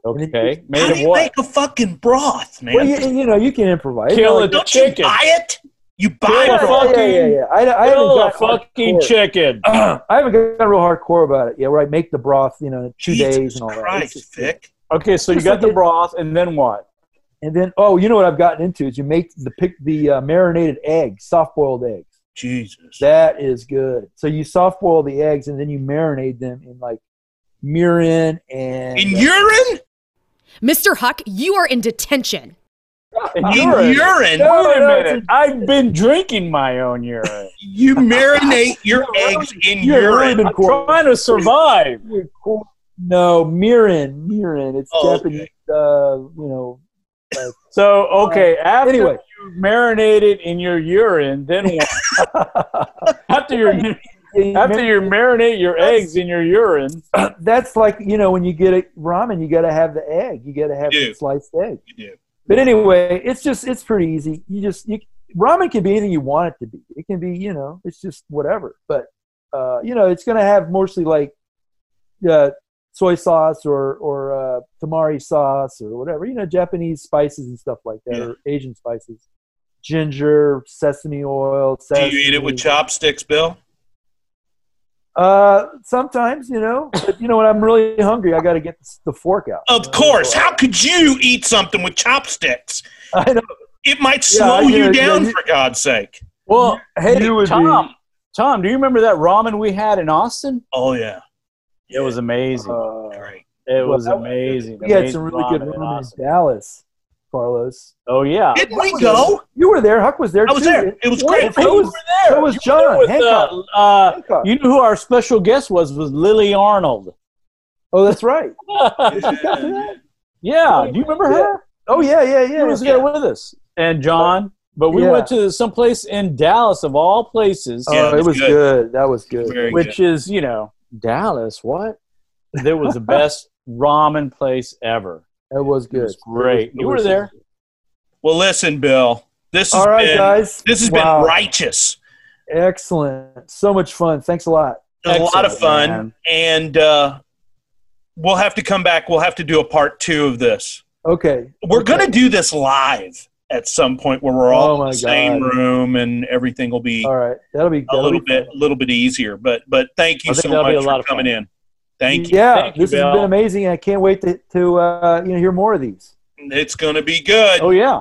Okay, How do you what? make a fucking broth, man? Well, you, you know you can improvise. Kill You know, like- the Don't you buy it? You buy Kill it. yeah, for- fuck- yeah, yeah, yeah. I, I haven't Kill a got fucking hardcore. chicken. (clears throat) I haven't gotten real hardcore about it. Yeah, where I make the broth, you know, two Jesus days and all that. It's Christ, just- Vic. Okay, so you Just got like the it- broth, and then what? And then, oh, you know what I've gotten into is you make the pick the uh, marinated eggs, soft boiled eggs. Jesus. That is good. So you soft boil the eggs and then you marinate them in like mirin and In urine? Mr. Huck, you are in detention. In In urine. urine? Wait a minute. I've been drinking my own urine. (laughs) You marinate your eggs in really urine. been I'm trying to survive. No, mirin, mirin. It's Oh, Japanese. Uh, you know. So okay, after Anyway. you marinate it in your urine, then what? (laughs) after you (laughs) after you marinate your eggs in your urine, (clears throat) that's like you know when you get a ramen, you got to have the egg. You got to have the sliced egg. You do. But anyway, it's just it's pretty easy. You just you ramen can be anything you want it to be. It can be you know it's just whatever. But uh, you know it's gonna have mostly like uh, soy sauce or or uh, tamari sauce or whatever. You know Japanese spices and stuff like that Yeah. or Asian spices. Ginger, sesame oil. Do you eat it with chopsticks, Bill? Uh, sometimes you know, but you know when I'm really hungry, I got to get the fork out. Of course. How could you eat something with chopsticks? (laughs) I know. It might slow yeah, you down, you- for God's sake. well, hey you would be- Tom, Tom, do you remember that ramen we had in Austin? Oh, yeah. It was amazing. Uh, Great. it well, was that- amazing. we had Amazing some really good ramen in in Dallas, Carlos. Oh yeah, Didn't we go? You were there. Huck was there. I was too. there. It was great. So You was, were there. so was John there with, Hancock. uh, uh, Hancock. you knew who our special guest was? Was Lily Arnold. oh, that's right. (laughs) yeah, do you remember her? Oh yeah, yeah, She yeah. was there with us and John. But we Yeah. went to some place in Dallas, of all places, Oh, Yeah, it it was was good. good. That was good. Very which is you know Dallas. What? (laughs) There was the best ramen place ever. That was good. It good. was great. It was You were there. Well, listen, Bill. This has All right, been guys. this has Wow. been righteous. Excellent. So much fun. Thanks a lot. It was a lot of fun, man. and uh, we'll have to come back. We'll have to do a part two of this. Okay. We're Okay. gonna do this live at some point where we're all Oh, in the same God. room and everything will be All right. That'll be a that'll little be bit a little bit easier. But but thank you so that'll be much a lot for of coming fun. in. Thank you. Yeah, Thank you, this has Bill. been amazing. I can't wait to to uh, you know hear more of these. It's gonna be good. Oh yeah.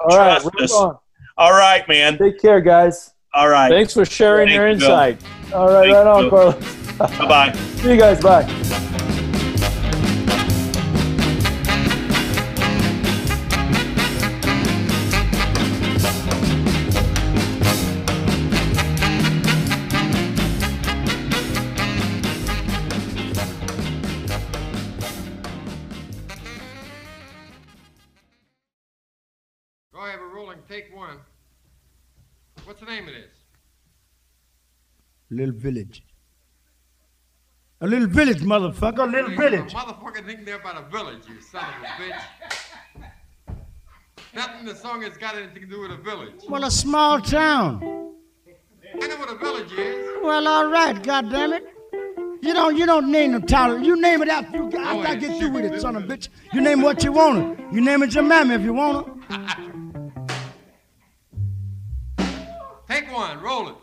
All right. Trust right us. on. All right, man. Take care, guys. All right. Thanks for sharing Thank your you, Bill. insight. All right, Thank right on, you. Carlos. Bye bye. (laughs) See you guys. Bye. Name of this? Little village. A little village, motherfucker. A little village. A motherfucker think they're about a village, you son of a bitch. Nothing in the song has got anything to do with a village. Well, a small town. I know what a village is. Well, all right, goddammit. You don't you don't name the title. You name it after you. I gotta get through with it, son of a (laughs) bitch. You name what you want to. You name it your mammy if you want to. (laughs) Take one, roll it.